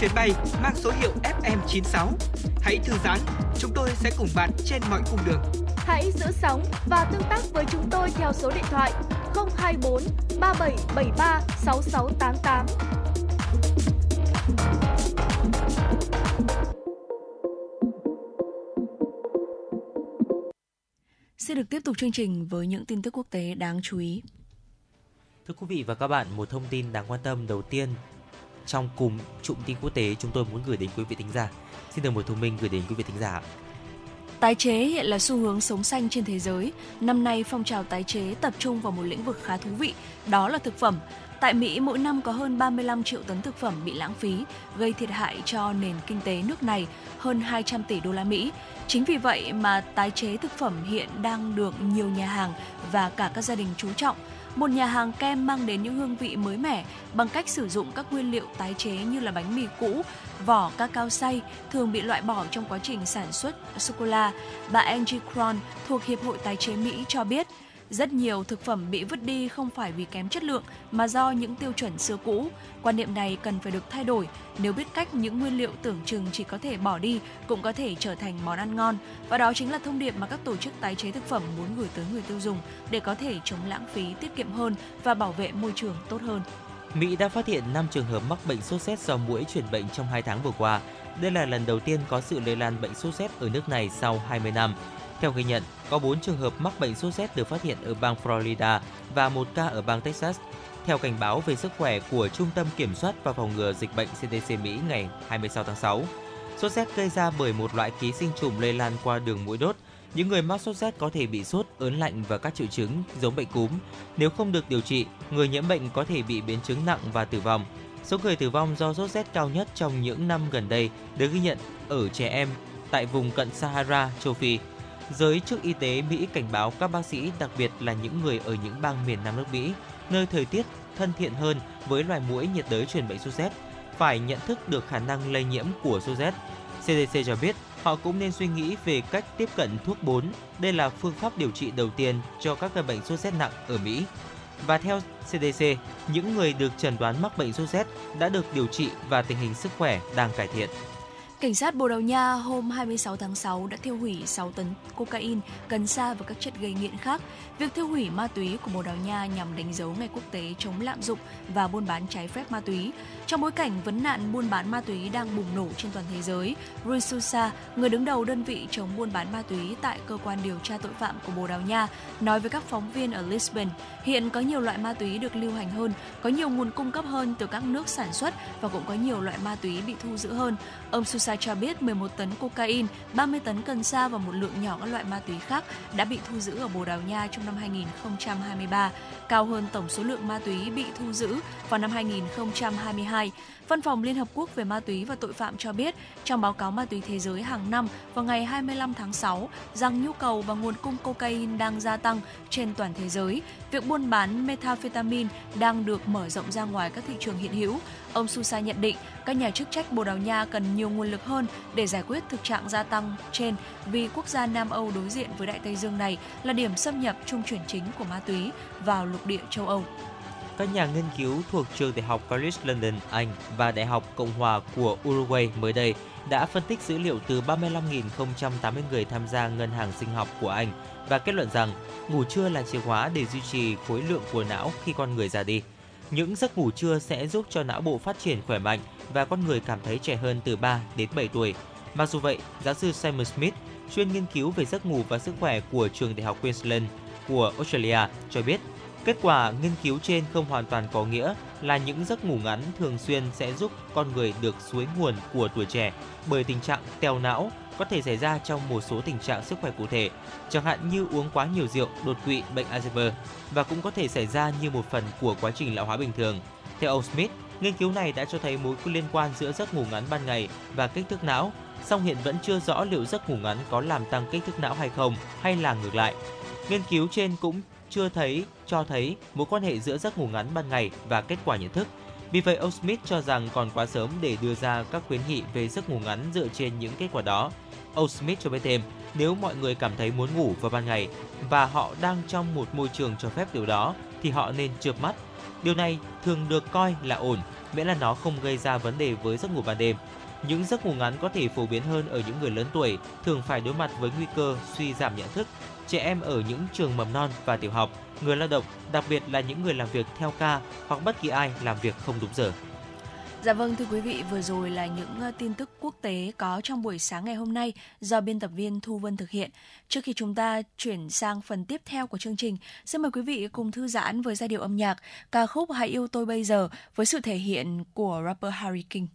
chuyến bay mang số hiệu FM96. Hãy thư giãn, chúng tôi sẽ cùng bạn trên mọi cung đường. Hãy giữ sóng và tương tác với chúng tôi theo số điện thoại 024 3773 6688. Xin được tiếp tục chương trình với những tin tức quốc tế đáng chú ý. Thưa quý vị và các bạn, một thông tin đáng quan tâm đầu tiên trong cùng cụm tin quốc tế chúng tôi muốn gửi đến quý vị thính giả. Xin được mời Thu Minh gửi đến quý vị thính giả. Tái chế hiện là xu hướng sống xanh trên thế giới. Năm nay, phong trào tái chế tập trung vào một lĩnh vực khá thú vị, đó là thực phẩm. Tại Mỹ, mỗi năm có hơn 35 triệu tấn thực phẩm bị lãng phí, gây thiệt hại cho nền kinh tế nước này hơn 200 tỷ đô la Mỹ. Chính vì vậy mà tái chế thực phẩm hiện đang được nhiều nhà hàng và cả các gia đình chú trọng. Một nhà hàng kem mang đến những hương vị mới mẻ bằng cách sử dụng các nguyên liệu tái chế như là bánh mì cũ, vỏ cacao xay thường bị loại bỏ trong quá trình sản xuất sô-cô-la. Bà Angie Cron thuộc Hiệp hội Tái chế Mỹ cho biết, rất nhiều thực phẩm bị vứt đi không phải vì kém chất lượng mà do những tiêu chuẩn xưa cũ. Quan niệm này cần phải được thay đổi. Nếu biết cách những nguyên liệu tưởng chừng chỉ có thể bỏ đi cũng có thể trở thành món ăn ngon. Và đó chính là thông điệp mà các tổ chức tái chế thực phẩm muốn gửi tới người tiêu dùng để có thể chống lãng phí, tiết kiệm hơn và bảo vệ môi trường tốt hơn. Mỹ đã phát hiện 5 trường hợp mắc bệnh sốt rét do muỗi truyền bệnh trong 2 tháng vừa qua. Đây là lần đầu tiên có sự lây lan bệnh sốt rét ở nước này sau 20 năm. Theo ghi nhận, có 4 trường hợp mắc bệnh sốt rét được phát hiện ở bang Florida và một ca ở bang Texas. Theo cảnh báo về sức khỏe của Trung tâm Kiểm soát và Phòng ngừa Dịch bệnh CDC Mỹ ngày 26 tháng 6, sốt rét gây ra bởi một loại ký sinh trùng lây lan qua đường mũi đốt. Những người mắc sốt rét có thể bị sốt, ớn lạnh và các triệu chứng giống bệnh cúm. Nếu không được điều trị, người nhiễm bệnh có thể bị biến chứng nặng và tử vong. Số người tử vong do sốt rét cao nhất trong những năm gần đây được ghi nhận ở trẻ em tại vùng cận Sahara, châu Phi. Giới chức y tế Mỹ cảnh báo các bác sĩ, đặc biệt là những người ở những bang miền Nam nước Mỹ, nơi thời tiết thân thiện hơn với loài muỗi nhiệt đới truyền bệnh sốt rét, phải nhận thức được khả năng lây nhiễm của sốt rét. CDC cho biết họ cũng nên suy nghĩ về cách tiếp cận thuốc 4. Đây là phương pháp điều trị đầu tiên cho các ca bệnh sốt rét nặng ở Mỹ. Và theo CDC, những người được chẩn đoán mắc bệnh sốt rét đã được điều trị và tình hình sức khỏe đang cải thiện. Cảnh sát Bồ Đào Nha hôm 26 tháng 6 đã tiêu hủy 6 tấn cocaine, cần sa và các chất gây nghiện khác. Việc tiêu hủy ma túy của Bồ Đào Nha nhằm đánh dấu ngày quốc tế chống lạm dụng và buôn bán trái phép ma túy. Trong bối cảnh vấn nạn buôn bán ma túy đang bùng nổ trên toàn thế giới, Rui Sousa, người đứng đầu đơn vị chống buôn bán ma túy tại cơ quan điều tra tội phạm của Bồ Đào Nha, nói với các phóng viên ở Lisbon, hiện có nhiều loại ma túy được lưu hành hơn, có nhiều nguồn cung cấp hơn từ các nước sản xuất và cũng có nhiều loại ma túy bị thu giữ hơn. Ông Sousa cho biết 11 tấn cocaine, 30 tấn cần sa và một lượng nhỏ các loại ma túy khác đã bị thu giữ ở Bồ Đào Nha trong năm 2023, cao hơn tổng số lượng ma túy bị thu giữ vào năm 2022. Văn phòng Liên Hợp Quốc về ma túy và tội phạm cho biết, trong báo cáo ma túy thế giới hàng năm, vào ngày 25 tháng 6 rằng nhu cầu và nguồn cung cocaine đang gia tăng trên toàn thế giới. Việc buôn bán methamphetamine đang được mở rộng ra ngoài các thị trường hiện hữu. Ông Susa nhận định, các nhà chức trách Bồ Đào Nha cần nhiều nguồn lực hơn để giải quyết thực trạng gia tăng trên vì quốc gia Nam Âu đối diện với Đại Tây Dương này là điểm xâm nhập trung chuyển chính của ma túy vào lục địa châu Âu. Các nhà nghiên cứu thuộc trường Đại học College London, Anh và Đại học Cộng hòa của Uruguay mới đây đã phân tích dữ liệu từ 35.080 người tham gia ngân hàng sinh học của Anh và kết luận rằng ngủ trưa là chìa khóa để duy trì khối lượng của não khi con người già đi. Những giấc ngủ trưa sẽ giúp cho não bộ phát triển khỏe mạnh và con người cảm thấy trẻ hơn từ 3 đến 7 tuổi. Mặc dù vậy, giáo sư Simon Smith, chuyên nghiên cứu về giấc ngủ và sức khỏe của trường Đại học Queensland, của Australia cho biết, kết quả nghiên cứu trên không hoàn toàn có nghĩa là những giấc ngủ ngắn thường xuyên sẽ giúp con người được suối nguồn của tuổi trẻ bởi tình trạng teo não có thể xảy ra trong một số tình trạng sức khỏe cụ thể, chẳng hạn như uống quá nhiều rượu, đột quỵ, bệnh Alzheimer và cũng có thể xảy ra như một phần của quá trình lão hóa bình thường. Theo ông Smith, nghiên cứu này đã cho thấy mối liên quan giữa giấc ngủ ngắn ban ngày và kích thước não, song hiện vẫn chưa rõ liệu giấc ngủ ngắn có làm tăng kích thước não hay không, hay là ngược lại. Nghiên cứu trên cũng chưa thấy cho thấy mối quan hệ giữa giấc ngủ ngắn ban ngày và kết quả nhận thức. Vì vậy, ông Smith cho rằng còn quá sớm để đưa ra các khuyến nghị về giấc ngủ ngắn dựa trên những kết quả đó. Ông Smith cho biết thêm, nếu mọi người cảm thấy muốn ngủ vào ban ngày và họ đang trong một môi trường cho phép điều đó, thì họ nên chợp mắt. Điều này thường được coi là ổn, miễn là nó không gây ra vấn đề với giấc ngủ ban đêm. Những giấc ngủ ngắn có thể phổ biến hơn ở những người lớn tuổi, thường phải đối mặt với nguy cơ suy giảm nhận thức, trẻ em ở những trường mầm non và tiểu học, người lao động, đặc biệt là những người làm việc theo ca hoặc bất kỳ ai làm việc không đúng giờ. Dạ vâng thưa quý vị, vừa rồi là những ờ, tin tức quốc tế có trong buổi sáng ngày hôm nay do biên tập viên Thu Vân thực hiện. Trước khi chúng ta chuyển sang phần tiếp theo của chương trình, xin mời quý vị cùng thư giãn với giai điệu âm nhạc ca khúc Hãy yêu tôi bây giờ với sự thể hiện của rapper Harry King.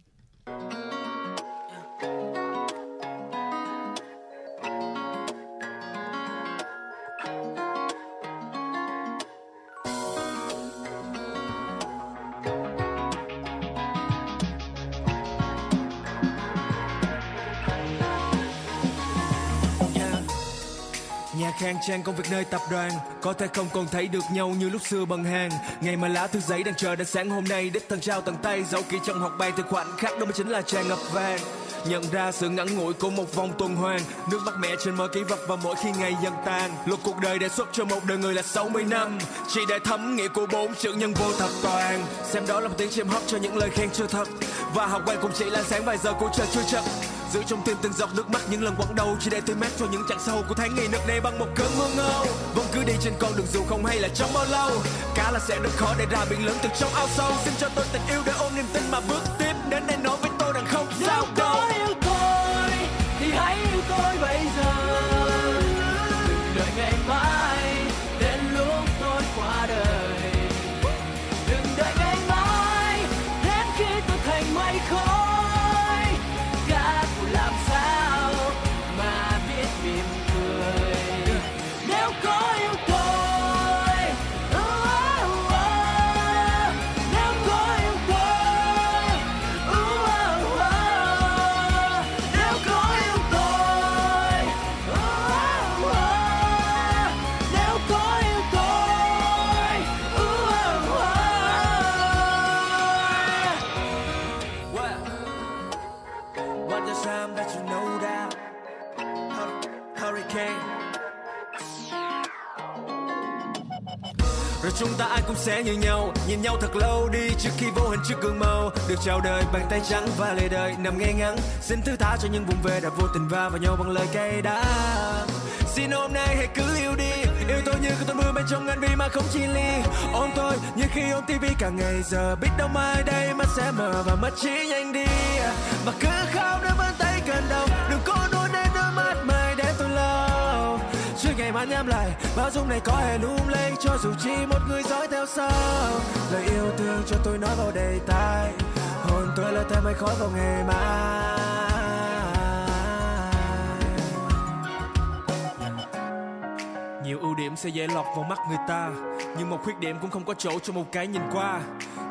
Khang trang, công việc nơi tập đoàn. Có thể không còn thấy được nhau như lúc xưa bằng hàng. Ngày mà lá thư giấy đang chờ đến sáng hôm nay, Đích thân trao tận tay. Dấu kỹ trong học bay từ khoảnh khắc đó mới chính là tràn ngập vàng. Nhận ra sự ngắn ngủi của một vòng tuần hoàn. Nước mắt mẹ trên mọi kỷ vật và mỗi khi ngày dần tan Luật cuộc đời đề xuất cho một đời người là 60 năm. Chỉ để thấm nghĩa của bốn chữ nhân vô thập toàn. Xem đó là một tiếng chim hót cho những lời khen chưa thật. Và học quen cũng chỉ là sáng vài giờ của trời chưa chập giữ trong tim từng giọt nước mắt những lần quặn đầu chỉ để tươi mát cho những chặng sau của tháng ngày nực nề bằng một cơn mưa ngâu vẫn cứ đi trên con đường dù không hay là trong bao lâu, cá là sẽ rất khó để ra biển lớn từ trong ao sâu. Xin cho tôi tình yêu để ôm niềm tin mà bước tiếp đến đây nói với tôi rằng không sao đâu. Cũng sẽ như nhau. Nhìn nhau thật lâu đi trước khi vô hình trước gương màu. Được chào đời bàn tay trắng và lề đời nằm ngay ngắn. Xin thứ tha cho những vùng về đã vô tình va vào nhau bằng lời cay đắng. Xin hôm nay hãy cứ yêu đi. Yêu tôi như cơn mưa bên trong ngăn vì mà không chia ly. Ôm tôi như khi ôm tivi cả ngày. Giờ Biết đâu mai đây mắt sẽ mờ và mất trí nhanh đi. Mà cứ khóc nếu vẫn tay gần đầu Đừng có nuốt ngày mà nhắm lại. Bao dung này có hề lung lay, Cho dù chỉ một người dõi theo sau. Lời yêu thương cho tôi nói vào đầy tai Hồn tôi là thêm mây khói vào ngày mai. Nhiều ưu điểm sẽ dễ lọt vào mắt người ta, Nhưng một khuyết điểm cũng không có chỗ cho một cái nhìn qua.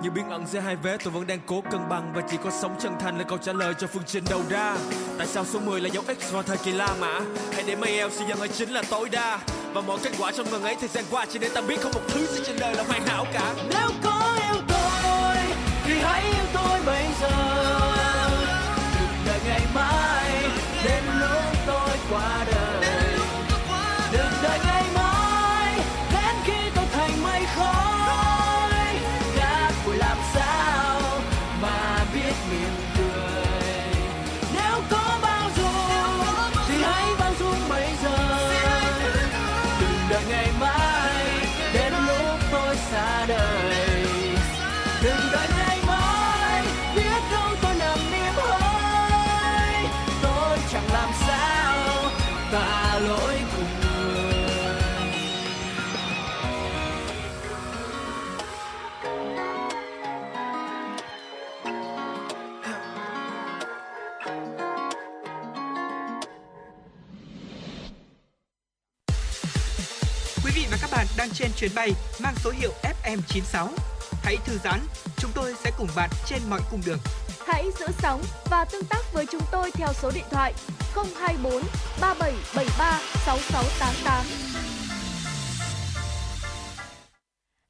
Như biến ẩn giữa hai vế, tôi vẫn đang cố cân bằng Và chỉ có sống chân thành là câu trả lời cho phương trình đầu ra. Tại sao số 10 là dấu X vào thời kỳ La Mã? Hãy để mail suy dân ở chính là tối đa. Và mọi kết quả trong ngần ấy thời gian qua Chỉ để ta biết không một thứ gì trên đời là hoàn hảo cả. Nếu có chuyến bay mang số hiệu FM96. Hãy thư giãn, chúng tôi sẽ cùng bạn trên mọi cung đường. Hãy giữ sóng và tương tác với chúng tôi theo số điện thoại 024 3773 6688.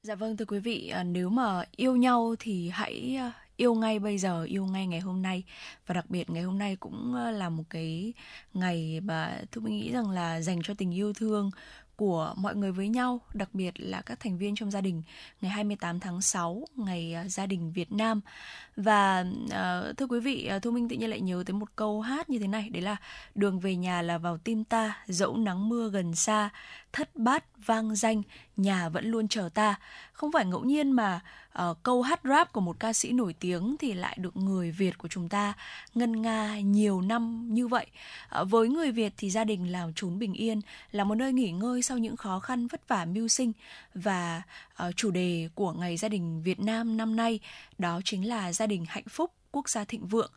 Dạ vâng thưa quý vị, à, nếu mà yêu nhau thì hãy à, yêu ngay bây giờ, yêu ngay ngày hôm nay và đặc biệt ngày hôm nay cũng à, là một cái ngày mà tôi nghĩ rằng là dành cho tình yêu thương của mọi người với nhau, đặc biệt là các thành viên trong gia đình ngày 28 tháng 6, ngày à, gia đình Việt Nam. Và uh, thưa quý vị, à, Thu Minh tự nhiên lại nhớ tới một câu hát như thế này, đấy là đường về nhà là vào tim ta, dẫu nắng mưa gần xa, thất bát vang danh, nhà vẫn luôn chờ ta. Không phải ngẫu nhiên mà uh, câu hát rap của một ca sĩ nổi tiếng thì lại được người Việt của chúng ta ngân nga nhiều năm như vậy. Uh, với người Việt thì gia đình là chốn bình yên, là một nơi nghỉ ngơi sau những khó khăn vất vả mưu sinh. Và uh, chủ đề của ngày gia đình Việt Nam năm nay đó chính là gia đình hạnh phúc quốc gia thịnh vượng.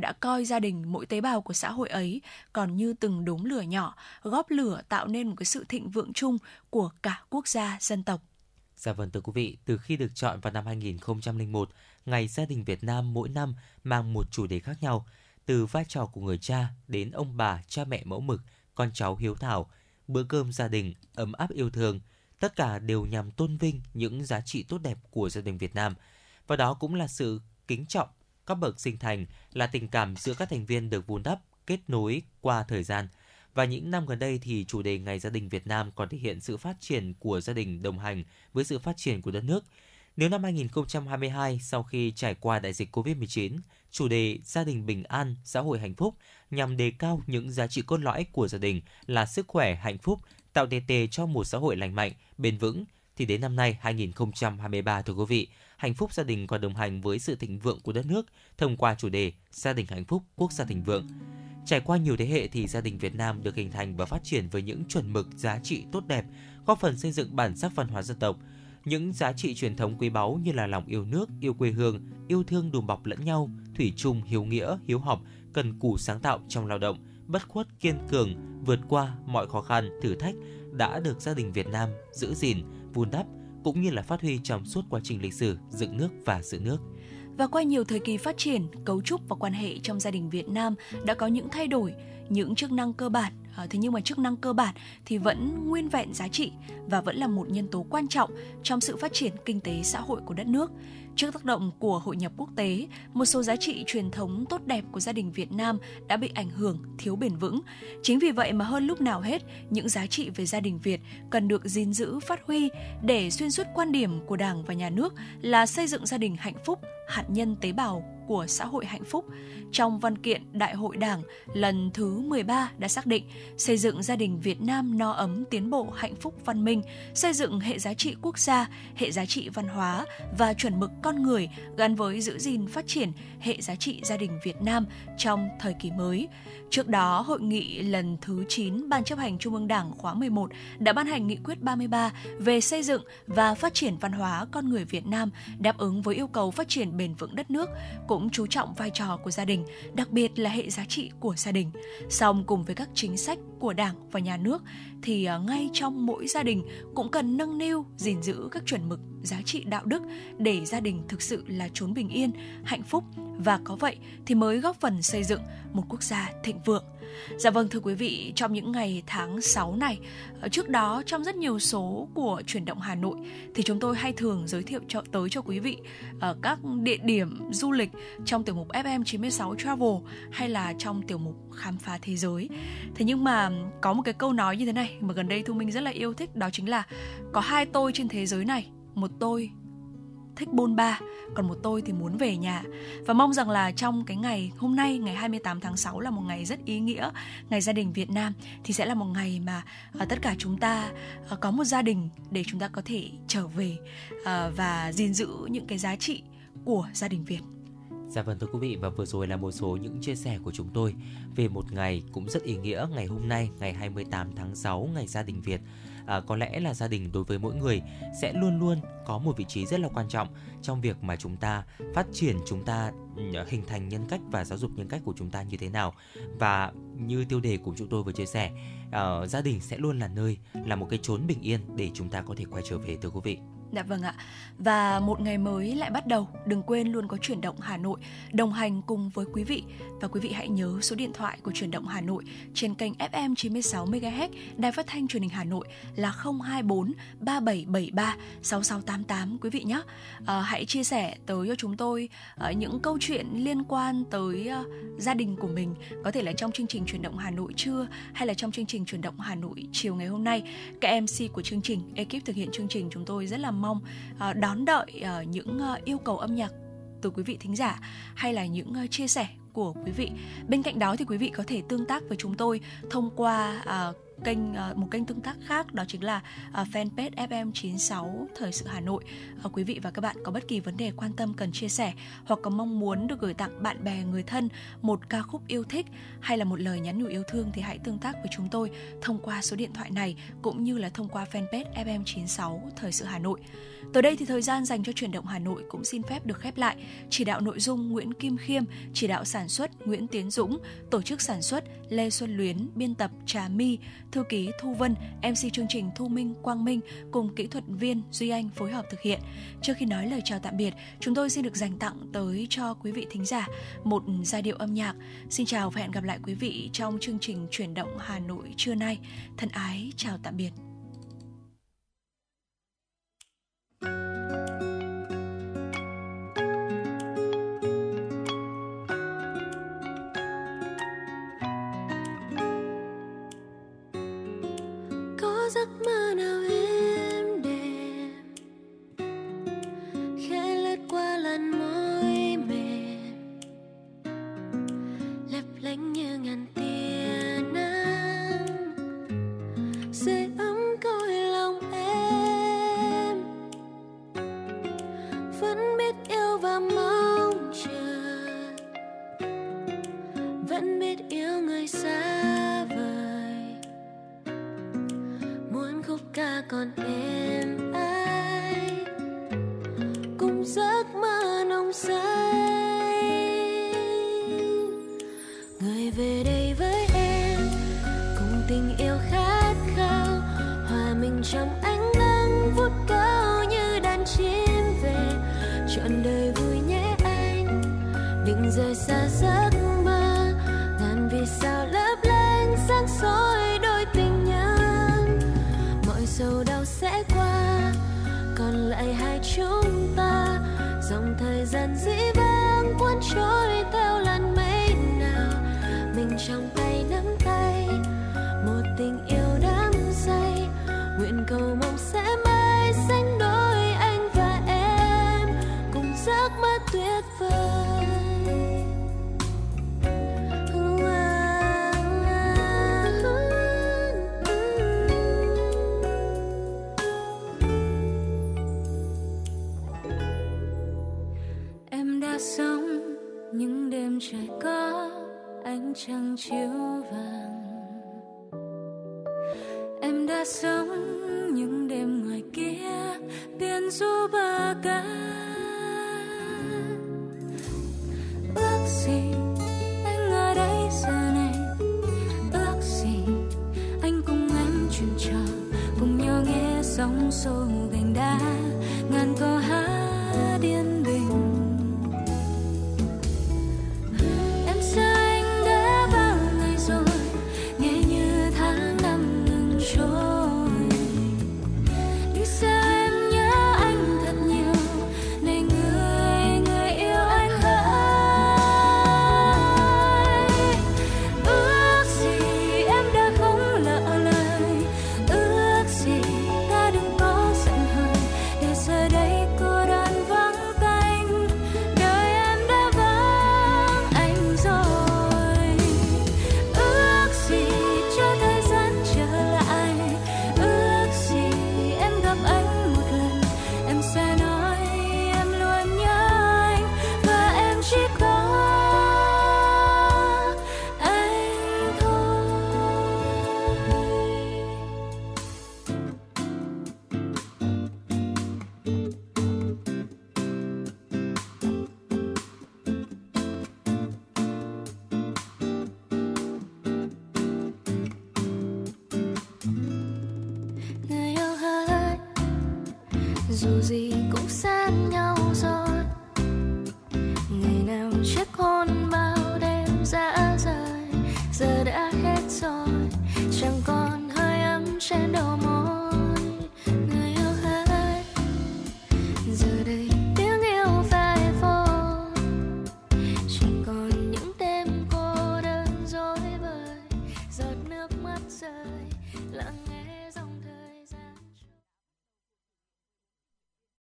Đã coi gia đình mỗi tế bào của xã hội ấy còn như từng đốm lửa nhỏ góp lửa tạo nên một cái sự thịnh vượng chung của cả quốc gia dân tộc. Dạ vâng thưa quý vị, từ khi được chọn vào năm 2001, Ngày Gia đình Việt Nam mỗi năm mang một chủ đề khác nhau, từ vai trò của người cha đến ông bà, cha mẹ mẫu mực, con cháu hiếu thảo, bữa cơm gia đình, ấm áp yêu thương, tất cả đều nhằm tôn vinh những giá trị tốt đẹp của gia đình Việt Nam. Và đó cũng là sự kính trọng các bậc sinh thành, là tình cảm giữa các thành viên được vun đắp, kết nối qua thời gian. Và những năm gần đây thì chủ đề Ngày Gia đình Việt Nam còn thể hiện sự phát triển của gia đình đồng hành với sự phát triển của đất nước. Nếu năm 2022, sau khi trải qua đại dịch COVID-19, chủ đề Gia đình bình an, xã hội hạnh phúc nhằm đề cao những giá trị cốt lõi của gia đình là sức khỏe, hạnh phúc, tạo tiền đề cho một xã hội lành mạnh, bền vững, thì đến năm nay 2023 thưa quý vị, hạnh phúc gia đình còn đồng hành với sự thịnh vượng của đất nước thông qua chủ đề Gia đình hạnh phúc, quốc gia thịnh vượng. Trải qua nhiều thế hệ thì gia đình Việt Nam được hình thành và phát triển với những chuẩn mực giá trị tốt đẹp, góp phần xây dựng bản sắc văn hóa dân tộc. Những giá trị truyền thống quý báu như là lòng yêu nước, yêu quê hương, yêu thương đùm bọc lẫn nhau, thủy chung, hiếu nghĩa, hiếu học, cần cù sáng tạo trong lao động, bất khuất kiên cường, vượt qua mọi khó khăn, thử thách đã được gia đình Việt Nam giữ gìn, vun đắp cũng như là phát huy trong suốt quá trình lịch sử dựng nước và giữ nước. Và qua nhiều thời kỳ phát triển, cấu trúc và quan hệ trong gia đình Việt Nam đã có những thay đổi, những chức năng cơ bản à, thế nhưng mà chức năng cơ bản thì vẫn nguyên vẹn giá trị và vẫn là một nhân tố quan trọng trong sự phát triển kinh tế xã hội của đất nước Trước tác động của hội nhập quốc tế, một số giá trị truyền thống tốt đẹp của gia đình Việt Nam đã bị ảnh hưởng, thiếu bền vững. Chính vì vậy mà hơn lúc nào hết, những giá trị về gia đình Việt cần được gìn giữ, phát huy để xuyên suốt quan điểm của Đảng và Nhà nước là xây dựng gia đình hạnh phúc, hạt nhân tế bào của xã hội hạnh phúc. Trong văn kiện Đại hội Đảng lần thứ 13 đã xác định xây dựng gia đình Việt Nam no ấm, tiến bộ, hạnh phúc, văn minh, xây dựng hệ giá trị quốc gia, hệ giá trị văn hóa và chuẩn mực con người gắn với giữ gìn phát triển hệ giá trị gia đình Việt Nam trong thời kỳ mới. Trước đó, hội nghị lần thứ 9 Ban chấp hành Trung ương Đảng khóa 11 đã ban hành nghị quyết 33 về xây dựng và phát triển văn hóa con người Việt Nam đáp ứng với yêu cầu phát triển bền vững đất nước, cũng chú trọng vai trò của gia đình, đặc biệt là hệ giá trị của gia đình. Song cùng với các chính sách của Đảng và nhà nước thì à, ngay trong mỗi gia đình cũng cần nâng niu gìn giữ các chuẩn mực giá trị đạo đức để gia đình thực sự là chốn bình yên, hạnh phúc và có vậy thì mới góp phần xây dựng một quốc gia thịnh vượng. Dạ vâng thưa quý vị, trong những ngày tháng 6 này, ờ, trước đó trong rất nhiều số của chuyển động Hà Nội thì chúng tôi hay thường giới thiệu cho tới cho quý vị ở các địa điểm du lịch trong tiểu mục FM 96 Travel hay là trong tiểu mục khám phá thế giới. Thế nhưng mà có một cái câu nói như thế này mà gần đây Thu Minh rất là yêu thích đó chính là có hai tôi trên thế giới này, một tôi. Thích bôn ba còn một tôi thì muốn về nhà. Và mong rằng là trong cái ngày hôm nay ngày 28 tháng 6 là một ngày rất ý nghĩa. Ngày gia đình Việt Nam thì sẽ là một ngày mà uh, tất cả chúng ta uh, có một gia đình để chúng ta có thể trở về uh, và gìn giữ những cái giá trị của gia đình Việt. Dạ vâng thưa quý vị và vừa rồi là một số những chia sẻ của chúng tôi về một ngày cũng rất ý nghĩa ngày hôm nay ngày 28 tháng 6 ngày gia đình Việt à, có lẽ là gia đình đối với mỗi người sẽ luôn luôn có một vị trí rất là quan trọng trong việc mà chúng ta phát triển chúng ta ừ, hình thành nhân cách và giáo dục nhân cách của chúng ta như thế nào. Và như tiêu đề của chúng tôi vừa chia sẻ uh, gia đình sẽ luôn là nơi là một cái chốn bình yên để chúng ta có thể quay trở về thưa quý vị. Dạ vâng ạ. Và một ngày mới lại bắt đầu, đừng quên luôn có chuyển động Hà Nội đồng hành cùng với quý vị và quý vị hãy nhớ số điện thoại của chuyển động Hà Nội trên kênh FM 96 MHz Đài Phát thanh Truyền hình Hà Nội là 024 3773 6688 quý vị nhé. À, hãy chia sẻ tới cho chúng tôi à, những câu chuyện liên quan tới à, gia đình của mình, có thể là trong chương trình chuyển động Hà Nội trưa hay là trong chương trình chuyển động Hà Nội chiều ngày hôm nay. Các MC của chương trình, ekip thực hiện chương trình chúng tôi rất là mong uh, đón đợi uh, những uh, yêu cầu âm nhạc từ quý vị thính giả hay là những uh, chia sẻ của quý vị. Bên cạnh đó thì quý vị có thể tương tác với chúng tôi thông qua uh, kênh ờ, một kênh tương tác khác, đó chính là ờ, fanpage FM96 Thời sự Hà Nội. Ờ, quý vị và các bạn có bất kỳ vấn đề quan tâm cần chia sẻ hoặc có mong muốn được gửi tặng bạn bè, người thân một ca khúc yêu thích hay là một lời nhắn nhủ yêu thương thì hãy tương tác với chúng tôi thông qua số điện thoại này cũng như là thông qua fanpage FM96 Thời sự Hà Nội. Tới đây thì thời gian dành cho chuyển động Hà Nội cũng xin phép được khép lại. Chỉ đạo nội dung Nguyễn Kim Khiêm, chỉ đạo sản xuất Nguyễn Tiến Dũng, tổ chức sản xuất Lê Xuân Luyến, biên tập Trà My, thư ký Thu Vân, MC chương trình Thu Minh, Quang Minh cùng kỹ thuật viên Duy Anh phối hợp thực hiện. Trước khi nói lời chào tạm biệt, chúng tôi xin được dành tặng tới cho quý vị thính giả một giai điệu âm nhạc. Xin chào và hẹn gặp lại quý vị trong chương trình chuyển động Hà Nội trưa nay. Thân ái chào tạm biệt. Giấc mơ nào